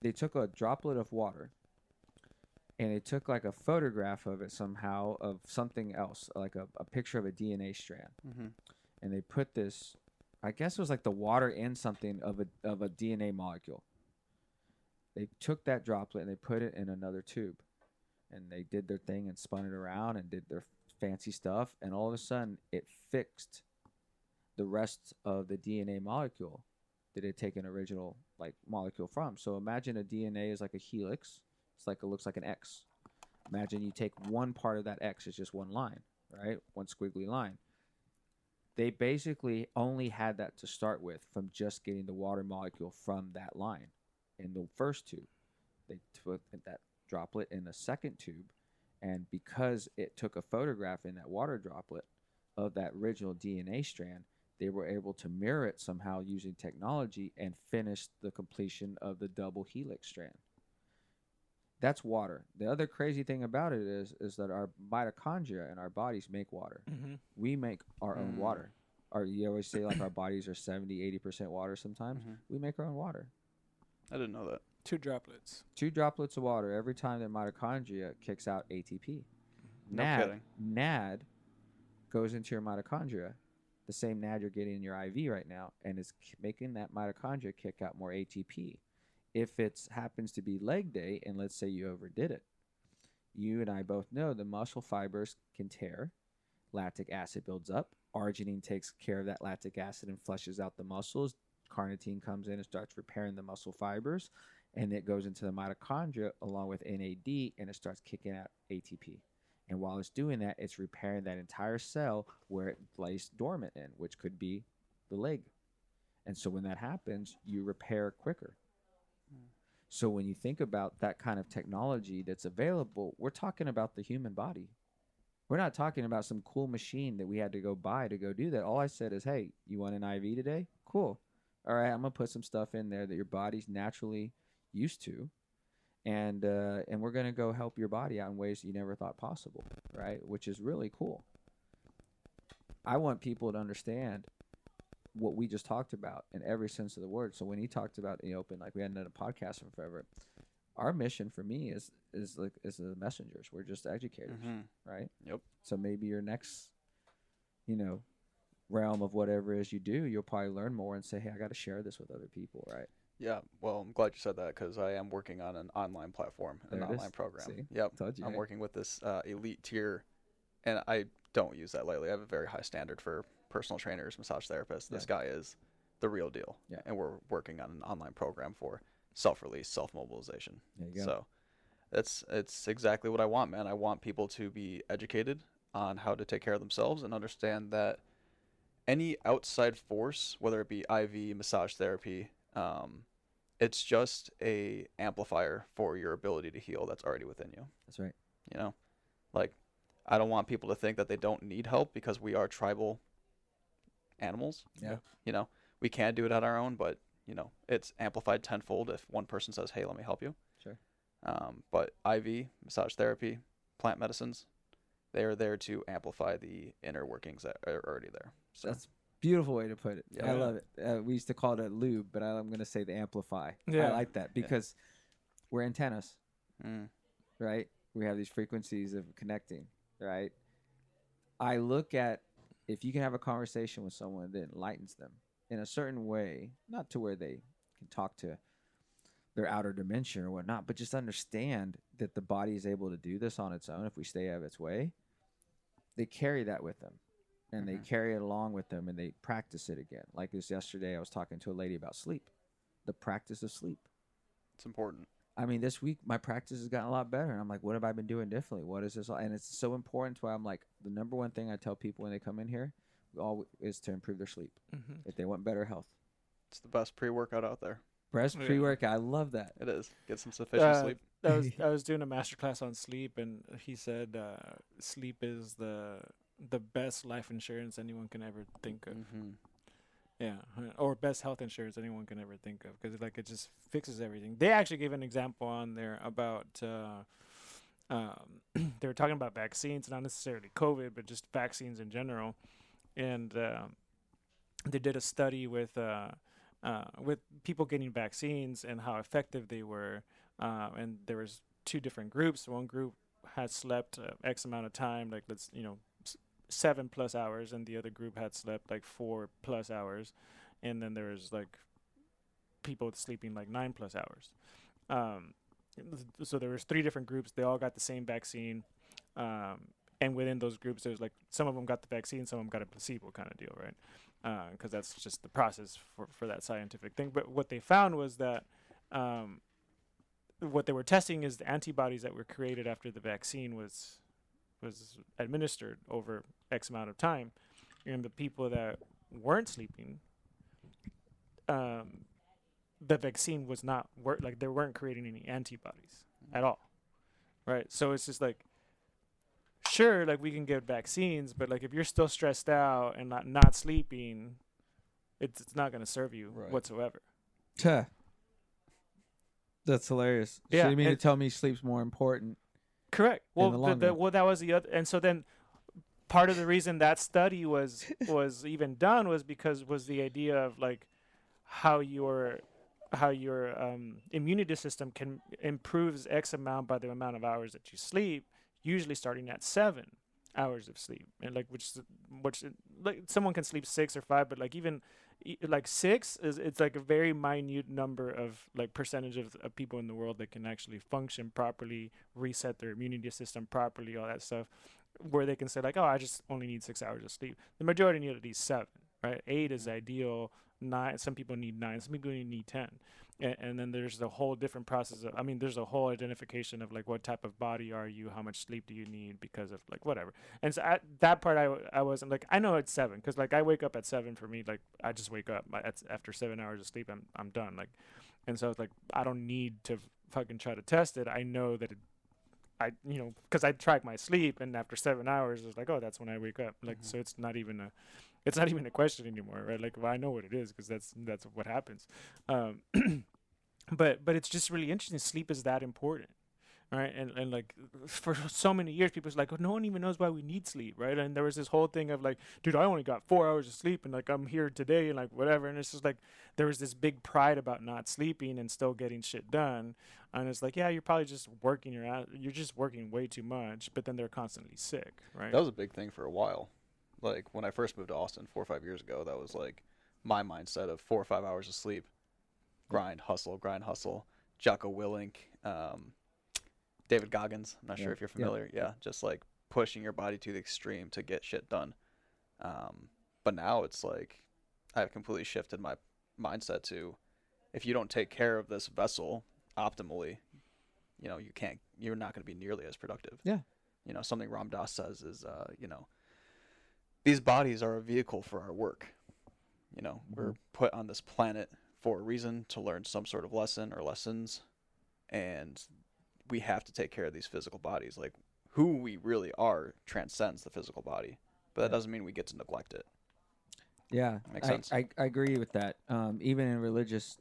they took a droplet of water, and they took like a photograph of it somehow of something else, like a, a picture of a DNA strand, Mm-hmm. and they put this. I guess it was like the water in something of a of a DNA molecule. They took that droplet and they put it in another tube, and they did their thing and spun it around and did their fancy stuff, and all of a sudden it fixed the rest of the DNA molecule that it take an original like molecule from. So imagine a DNA is like a helix. It's like it looks like an X. Imagine you take one part of that X, it's just one line, right? One squiggly line. They basically only had that to start with from just getting the water molecule from that line in the first tube. They took that droplet in the second tube, and because it took a photograph in that water droplet of that original DNA strand, they were able to mirror it somehow using technology and finish the completion of the double helix strand. That's water. The other crazy thing about it is is that our mitochondria in our bodies make water. Mm-hmm. We make our own Mm. water. Our, you always say like our [coughs] bodies are 70, 80% water sometimes. Mhm. We make our own water. I didn't know that. Two droplets. Two droplets of water every time that mitochondria kicks out ATP. No NAD, kidding. NAD goes into your mitochondria, the same NAD you're getting in your IV right now, and is k- making that mitochondria kick out more ATP. If it happens to be leg day, and let's say you overdid it, you and I both know the muscle fibers can tear, lactic acid builds up, arginine takes care of that lactic acid and flushes out the muscles, carnitine comes in and starts repairing the muscle fibers, and it goes into the mitochondria along with NAD, and it starts kicking out ATP. And while it's doing that, it's repairing that entire cell where it lays dormant in, which could be the leg. And so when that happens, you repair quicker. So when you think about that kind of technology that's available, we're talking about the human body. We're not talking about some cool machine that we had to go buy to go do that. All I said is, hey, you want an IV today? Cool. All right, I'm gonna put some stuff in there that your body's naturally used to, and uh, and we're gonna go help your body out in ways you never thought possible, right? Which is really cool. I want people to understand what we just talked about in every sense of the word. So when he talked about the open, like we hadn't done a podcast from forever, our mission for me is is like is the messengers. We're just educators, Mhm. right? Yep. So maybe your next, you know, realm of whatever it is you do, you'll probably learn more and say, hey, I got to share this with other people, right? Yeah. Well, I'm glad you said that because I am working on an online platform, an There is. online program. See? Yep. You. I'm right? working with this uh, elite tier, and I don't use that lightly. I have a very high standard for personal trainers, massage therapists. This guy is the real deal. Yeah. And we're working on an online program for self-release, self-mobilization. There you go. So that's it's exactly what I want, man. I want people to be educated on how to take care of themselves and understand that any outside force, whether it be IV, massage therapy, um, it's just a amplifier for your ability to heal that's already within you. That's right. You know, like I don't want people to think that they don't need help because we are tribal animals. Yeah. You know, we can do it on our own, but you know, it's amplified tenfold if one person says, "Hey, let me help you." Sure. Um, but IV, massage therapy, plant medicines, they are there to amplify the inner workings that are already there. So That's a beautiful way to put it. Yeah. I love it. Uh, we used to call it a lube, but I, I'm going to say the amplify. Yeah. I like that because we're antennas, mm, right? We have these frequencies of connecting, right? I look at if you can have a conversation with someone that enlightens them in a certain way, not to where they can talk to their outer dimension or whatnot, but just understand that the body is able to do this on its own if we stay out of its way. They carry that with them and they Mhm. carry it along with them and they practice it again. Like this yesterday, I was talking to a lady about sleep, the practice of sleep. it's important. I mean, this week my practice has gotten a lot better. And I'm like, what have I been doing differently? What is this? all- And it's so important to why I'm like, the number one thing I tell people when they come in here all is to improve their sleep Mm-hmm. if they want better health. It's the best pre-workout out there. breast Yeah. pre-workout. I love that. It is. Get some sufficient Uh, sleep. I was [laughs] I was doing a master class on sleep, and he said uh, sleep is the the best life insurance anyone can ever think of. hmm Yeah, uh, or best health insurance anyone can ever think of, because like it just fixes everything. They actually gave an example on there about uh, um, [clears throat] they were talking about vaccines, not necessarily COVID, but just vaccines in general, and um they did a study with uh, uh, with people getting vaccines and how effective they were, uh, and there was two different groups. One group had slept uh, X amount of time, like let's you know seven plus hours, and the other group had slept like four plus hours, and then there was like people sleeping like nine plus hours. Um, so there was three different groups. They all got the same vaccine, um, and within those groups, there's like some of them got the vaccine, some of them got a placebo kind of deal, right? Because that's just the process for for that scientific thing. But what they found was that. Um, what they were testing is the antibodies that were created after the vaccine was was administered over X amount of time, and the people that weren't sleeping, um, the vaccine was not work like they weren't creating any antibodies at all, right? So it's just like, sure, like we can get vaccines, but like if you're still stressed out and not not sleeping, it's it's not gonna serve you Right. whatsoever. Tuh. That's hilarious. Yeah, so you mean to tell me sleep's more important? Correct. Well, the the, well, that was the other, and so then part of the reason that study was [laughs] was even done was because was the idea of like how your how your um, immunity system can improves X amount by the amount of hours that you sleep, usually starting at seven hours of sleep, and like which which like someone can sleep six or five, but like even like six is it's like a very minute number of like percentage of, of people in the world that can actually function properly reset their immunity system properly, all that stuff, where they can say like, oh, I just only need six hours of sleep. The majority need at least seven, right? Eight is mm. ideal. Nine. Some people need nine. Some people need ten. And, and then there's the whole different process of. I mean, there's a whole identification of like what type of body are you? How much sleep do you need? Because of like whatever. And so I, that part I, w- I wasn't like I know it's seven because like I wake up at seven for me like I just wake up that's after seven hours of sleep I'm I'm done like, and so it's like I don't need to fucking try to test it. I know that it I you know because I track my sleep and after seven hours it's like oh that's when I wake up like Mhm. so it's not even a it's not even a question anymore right like well, I know what it is because that's that's what happens um [clears throat] but but it's just really interesting. Sleep is that important right? And and like for so many years people was like oh, no one even knows why we need sleep right? And there was this whole thing of like dude I only got four hours of sleep and like I'm here today and like whatever. And it's just like there was this big pride about not sleeping and still getting shit done. And it's like yeah you're probably just working your ass you're just working way too much but then they're constantly sick right? That was a big thing for a while. Like when I first moved to Austin four or five years ago, that was like my mindset of four or five hours of sleep, grind, hustle, grind, hustle. Jocko Willink, um, David Goggins. I'm not Yeah, sure if you're familiar. Yeah, just like pushing your body to the extreme to get shit done. Um, but now it's like I've completely shifted my mindset to if you don't take care of this vessel optimally, you know, you can't, you're not going to be nearly as productive. Yeah. You know, something Ram Dass says is, uh, you know, these bodies are a vehicle for our work. You know, we're put on this planet for a reason to learn some sort of lesson or lessons, and we have to take care of these physical bodies. Like who we really are transcends the physical body, but that doesn't mean we get to neglect it. Yeah, Makes I, sense. I, I agree with that. Um, even in religious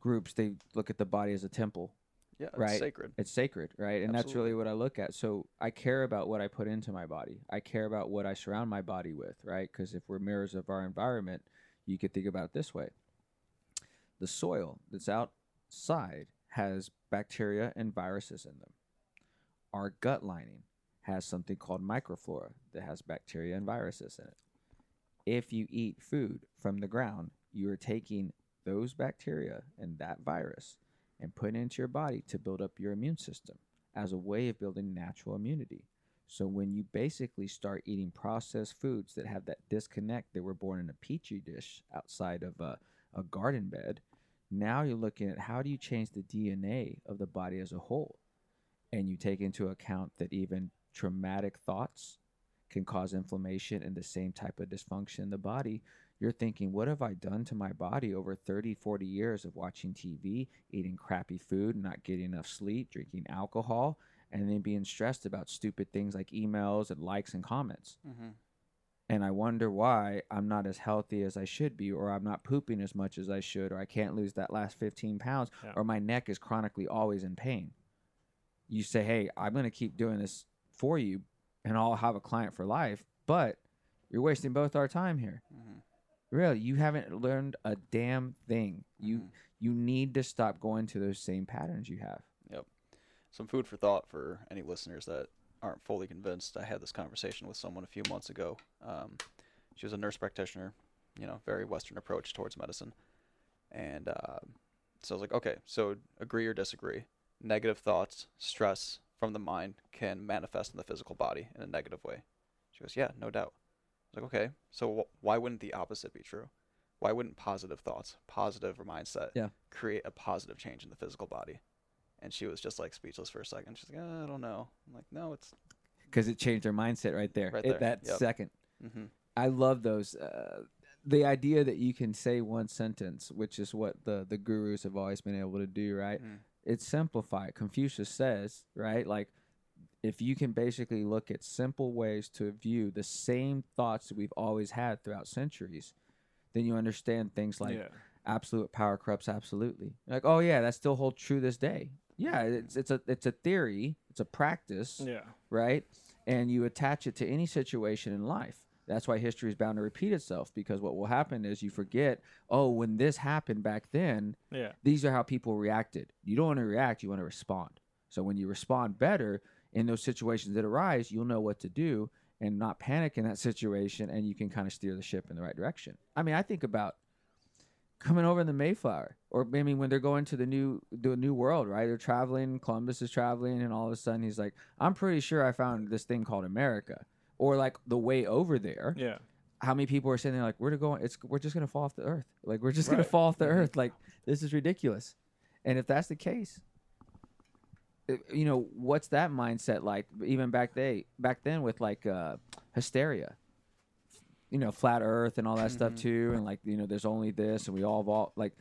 groups, they look at the body as a temple. Yeah, it's Right. sacred. It's sacred, right? And that's really what I look at. So I care about what I put into my body. I care about what I surround my body with, right? Because if we're mirrors of our environment, you could think about it this way: the soil that's outside has bacteria and viruses in them. Our gut lining has something called microflora that has bacteria and viruses in it. If you eat food from the ground, you are taking those bacteria and that virus and put it into your body to build up your immune system as a way of building natural immunity. So when you basically start eating processed foods that have that disconnect that were born in a petri dish outside of a, a garden bed, now you're looking at how do you change the DNA of the body as a whole? And you take into account that even traumatic thoughts can cause inflammation and the same type of dysfunction in the body. You're thinking, what have I done to my body over 30, 40 years of watching TV, eating crappy food, not getting enough sleep, drinking alcohol, and then being stressed about stupid things like emails and likes and comments? Mm-hmm. And I wonder why I'm not as healthy as I should be, or I'm not pooping as much as I should, or I can't lose that last 15 pounds, Yeah. or my neck is chronically always in pain. You say, hey, I'm going to keep doing this for you, and I'll have a client for life, but you're wasting both our time here. Mm-hmm. Really, you haven't learned a damn thing. You Mhm. you need to stop going to those same patterns you have. Yep. Some food for thought for any listeners that aren't fully convinced. I had this conversation with someone a few months ago. Um, she was a nurse practitioner, you know, very Western approach towards medicine. And uh, so I was like, okay, so agree or disagree. Negative thoughts, stress from the mind can manifest in the physical body in a negative way. She goes, yeah, no doubt. I was like, okay, so wh- why wouldn't the opposite be true? Why wouldn't positive thoughts, positive mindset, Yeah. create a positive change in the physical body? And she was just like speechless for a second. She's like, "Uh, I don't know. I'm like, no, it's. Because it changed her mindset right there. Right It- there, that yep. second. Mm-hmm. I love those. Uh, the idea that you can say one sentence, which is what the the gurus have always been able to do, right? Mhm. It's simplify. Confucius says, right? Like, if you can basically look at simple ways to view the same thoughts that we've always had throughout centuries, then you understand things like yeah. absolute power corrupts absolutely. Like, oh yeah, that still holds true this day. Yeah, it's it's a it's a theory, it's a practice Yeah. right? And you attach it to any situation in life. That's why history is bound to repeat itself because what will happen is you forget, oh, when this happened back then, Yeah. these are how people reacted. You don't want to react, you want to respond. So when you respond better in those situations that arise, you'll know what to do and not panic in that situation and you can kind of steer the ship in the right direction. I mean, I think about coming over in the Mayflower or I mean when they're going to the new the new world, right? They're traveling, Columbus is traveling and all of a sudden he's like, "I'm pretty sure I found this thing called America." Or like the way over there, Yeah. how many people are sitting there like we're going it's we're just gonna fall off the earth like we're just gonna fall off the Mhm. earth like this is ridiculous and if that's the case you know what's that mindset like even back they back then with like uh hysteria you know flat earth and all that stuff Mhm. too and like you know there's only this and we all evolve like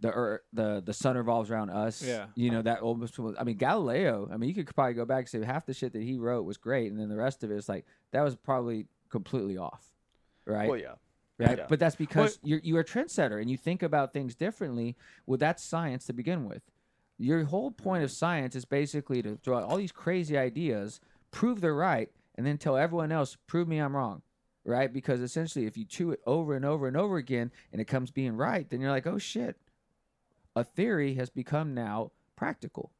the earth, the the sun revolves around us. Yeah. You know that almost. I mean Galileo. I mean you could probably go back and say half the shit that he wrote was great, and then the rest of it is like that was probably completely off, right? Well, yeah. right? Yeah. But that's because you're you're a trendsetter and you think about things differently. Well, that's science to begin with. Your whole point of science is basically to throw out all these crazy ideas, prove they're right, and then tell everyone else, prove me I'm wrong. Right? Because essentially if you chew it over and over and over again and it comes being right, then you're like, oh shit. A theory has become now practical.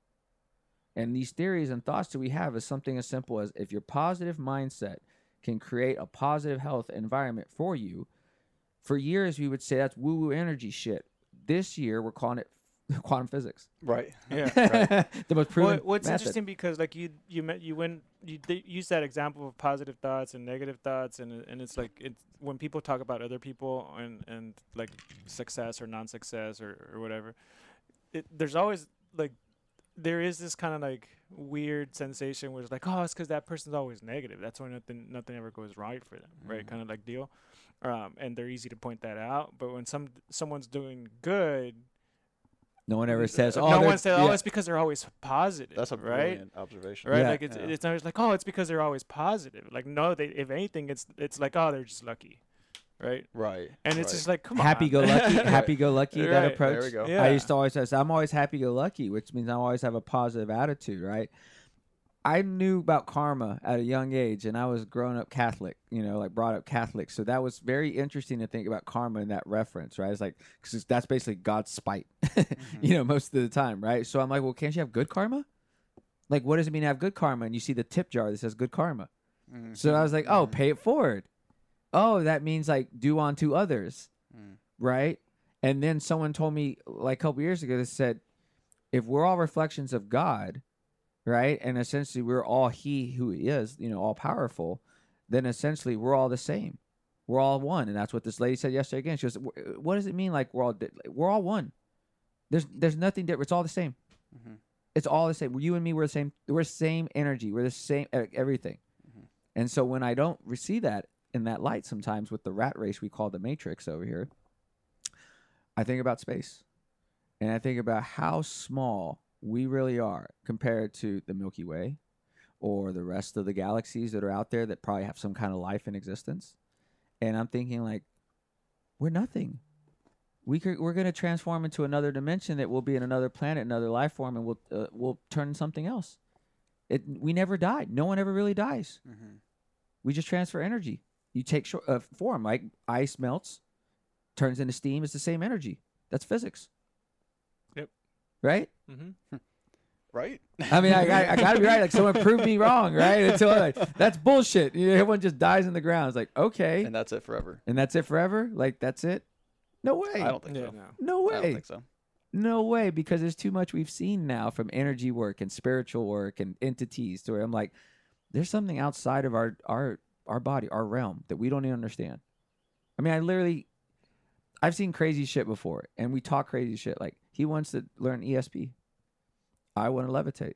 And these theories and thoughts that we have is something as simple as if your positive mindset can create a positive health environment for you, for years we would say that's woo woo energy shit. This year we're calling it [laughs] quantum physics. Right. [laughs] Yeah. [laughs] the most proven. Well, what's method. interesting because like you you met you went you d- use that example of positive thoughts and negative thoughts and and it's like it's when people talk about other people and and like success or non-success or or whatever it, there's always like there is this kind of like weird sensation where it's like oh it's because that person's always negative that's why nothing nothing ever goes right for them right Mhm. kind of like deal um and they're easy to point that out but when some someone's doing good No one ever says, uh, "Oh, no one says, "Oh, yeah. it's because they're always positive." That's a right, brilliant observation. right. Yeah. Like it's Yeah. it's always like, "Oh, it's because they're always positive." Like, no, they if anything, it's it's like, "Oh, they're just lucky," right? Right. And it's right. just like, come happy on, go lucky, [laughs] happy go lucky. That approach. There we go. Yeah. I used to always say, I'm always happy go lucky, which means I always have a positive attitude, right? I knew about karma at a young age, and I was growing up Catholic, you know, like brought up Catholic. So that was very interesting to think about karma in that reference, right? It's like, because that's basically God's spite, [laughs] you know, most of the time, right? So I'm like, well, can't you have good karma? Like, what does it mean to have good karma? And you see the tip jar that says good karma. Mhm. So I was like, oh, Mhm. pay it forward. Oh, that means like do unto others, Mm. right? And then someone told me like a couple years ago, they said, if we're all reflections of God, right, and essentially we're all He who is, you know, all powerful, then essentially we're all the same. We're all one, and that's what this lady said yesterday. Again, she goes, "What does it mean? Like we're all di- we're all one? There's there's nothing different. It's all the same. Mhm. It's all the same. You and me, we're the same. We're the same energy. We're the same everything. Mhm. And so when I don't see that in that light sometimes with the rat race we call the matrix over here, I think about space. And I think about how small we really are compared to the Milky Way or the rest of the galaxies that are out there that probably have some kind of life in existence. And I'm thinking like we're nothing. We could, we're going to transform into another dimension that will be in another planet, another life form, and we'll uh, we'll turn something else. It we never died. No one ever really dies. Mm-hmm. We just transfer energy. You take short, uh, form like ice melts, turns into steam. It's the same energy. That's physics. Yep. Right. Mm-hmm. Right? I mean, I, I, I gotta be right. Like someone proved me wrong, right? Until I'm like [laughs] that's bullshit. You know, everyone just dies in the ground. It's like okay, and that's it forever. and that's it forever. Like that's it. No way. I don't think Yeah, so. no. no I don't way. think so. No way, because there's too much we've seen now from energy work and spiritual work and entities to where I'm like, there's something outside of our our our body, our realm that we don't even understand. I mean, I literally, I've seen crazy shit before, and we talk crazy shit. Like he wants to learn ESP, I want to levitate.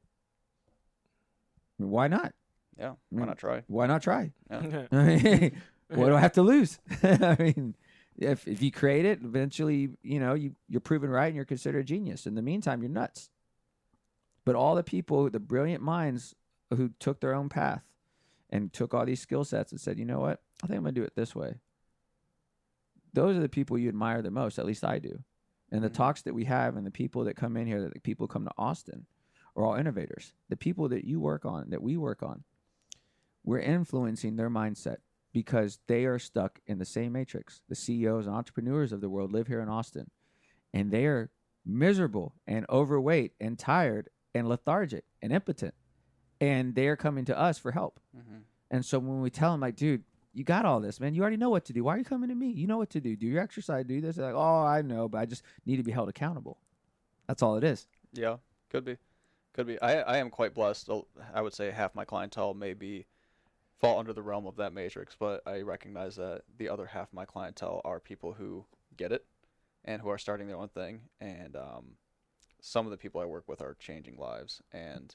I mean, why not? Yeah. Why not try? Why not try? Yeah. I [laughs] mean, [laughs] what do I have to lose? [laughs] I mean, if if you create it, eventually, you know, you you're proven right and you're considered a genius. In the meantime, you're nuts. But all the people, the brilliant minds who took their own path and took all these skill sets and said, you know what, I think I'm gonna do it this way. Those are the people you admire the most. At least I do. And the Mhm. talks that we have and the people that come in here, that the people come to Austin, are all innovators. The people that you work on, that we work on, we're influencing their mindset because they are stuck in the same matrix. The CEOs and entrepreneurs of the world live here in Austin, and they are miserable and overweight and tired and lethargic and impotent. And they are coming to us for help. Mm-hmm. And so when we tell them, like, dude, you got all this, man. You already know what to do. Why are you coming to me? You know what to do. Do your exercise, do this. They're like, oh, I know, but I just need to be held accountable. That's all it is. Yeah, could be, could be. I I am quite blessed. I would say half my clientele may be fall under the realm of that matrix, but I recognize that the other half of my clientele are people who get it and who are starting their own thing. And um, some of the people I work with are changing lives, and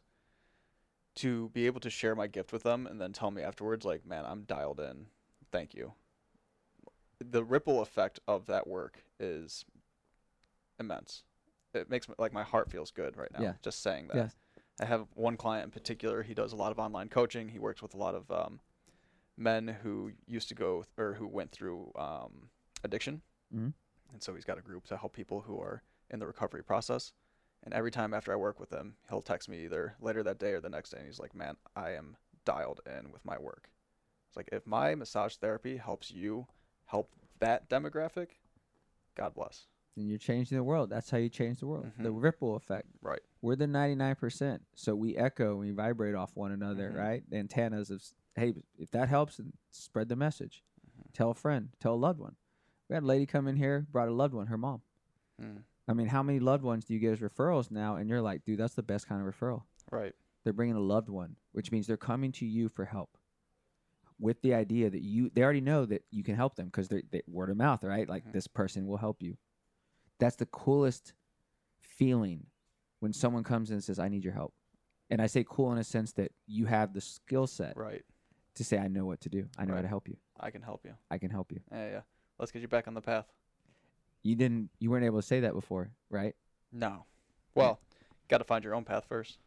to be able to share my gift with them and then tell me afterwards, like, man, I'm dialed in. Thank you. The ripple effect of that work is immense. It makes me, like my heart feels good right now Yeah. just saying that. Yes. I have one client in particular. He does a lot of online coaching. He works with a lot of um, men who used to go or who went through um, addiction, Mhm. and so he's got a group to help people who are in the recovery process. And every time after I work with him, he'll text me either later that day or the next day, and he's like, "Man, I am dialed in with my work." It's like if my massage therapy helps you help that demographic, God bless. And you're changing the world. That's how you change the world. The Mhm. ripple effect. Right. We're the 99%. So we echo and we vibrate off one another, Mhm. right? The antennas of, hey, if that helps, then spread the message. Mhm. Tell a friend, tell a loved one. We had a lady come in here, brought a loved one, her mom. Mm. I mean, how many loved ones do you get as referrals now? And you're like, dude, that's the best kind of referral. Right. They're bringing a loved one, which means they're coming to you for help with the idea that you, they already know that you can help them because they're, they, word of mouth, right? Like Mhm. this person will help you. That's the coolest feeling when someone comes in and says, I need your help. And I say cool in a sense that you have the skill set Right. to say, I know what to do. I know how to help you. I can help you. I can help you. Yeah, yeah. Let's get you back on the path. You didn't, you weren't able to say that before, right? No. Well, got to find your own path first.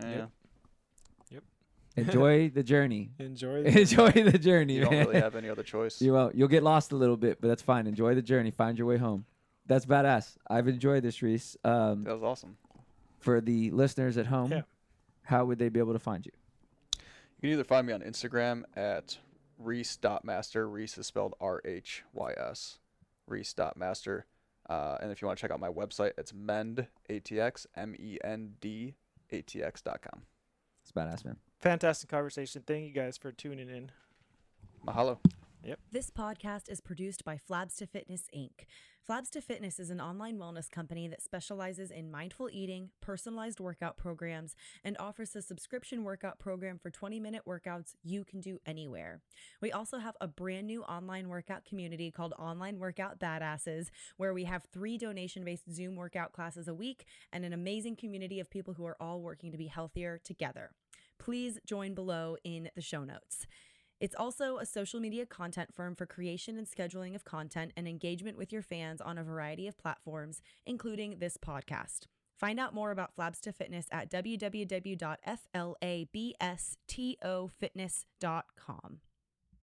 Yeah. Yep. Enjoy [laughs] the journey. Enjoy. [laughs] the- Enjoy the journey. You don't man. really have any [laughs] other choice. You won't. You'll get lost a little bit, but that's fine. Enjoy the journey. Find your way home. That's badass. I've enjoyed this, Rhys. Um, That was awesome. for the listeners at home, Yeah. how would they be able to find you? You can either find me on Instagram at Rhys.master. Rhys is spelled R H Y S. Rhys.master. Uh, and if you want to check out my website, it's mend, A-T-X, M-E-N-D, A-T-X.com. It's badass, man. Fantastic conversation. Thank you guys for tuning in. Mahalo. Yep. This podcast is produced by Flabs to Fitness Inc. Flabs to Fitness is an online wellness company that specializes in mindful eating, personalized workout programs, and offers a subscription workout program for 20 minute workouts you can do anywhere. We also have a brand new online workout community called Online Workout Badasses, where we have three donation based Zoom workout classes a week and an amazing community of people who are all working to be healthier together. please join below in the show notes. It's also a social media content firm for creation and scheduling of content and engagement with your fans on a variety of platforms, including this podcast. Find out more about Flabs to Fitness at www.flabstofitness.com.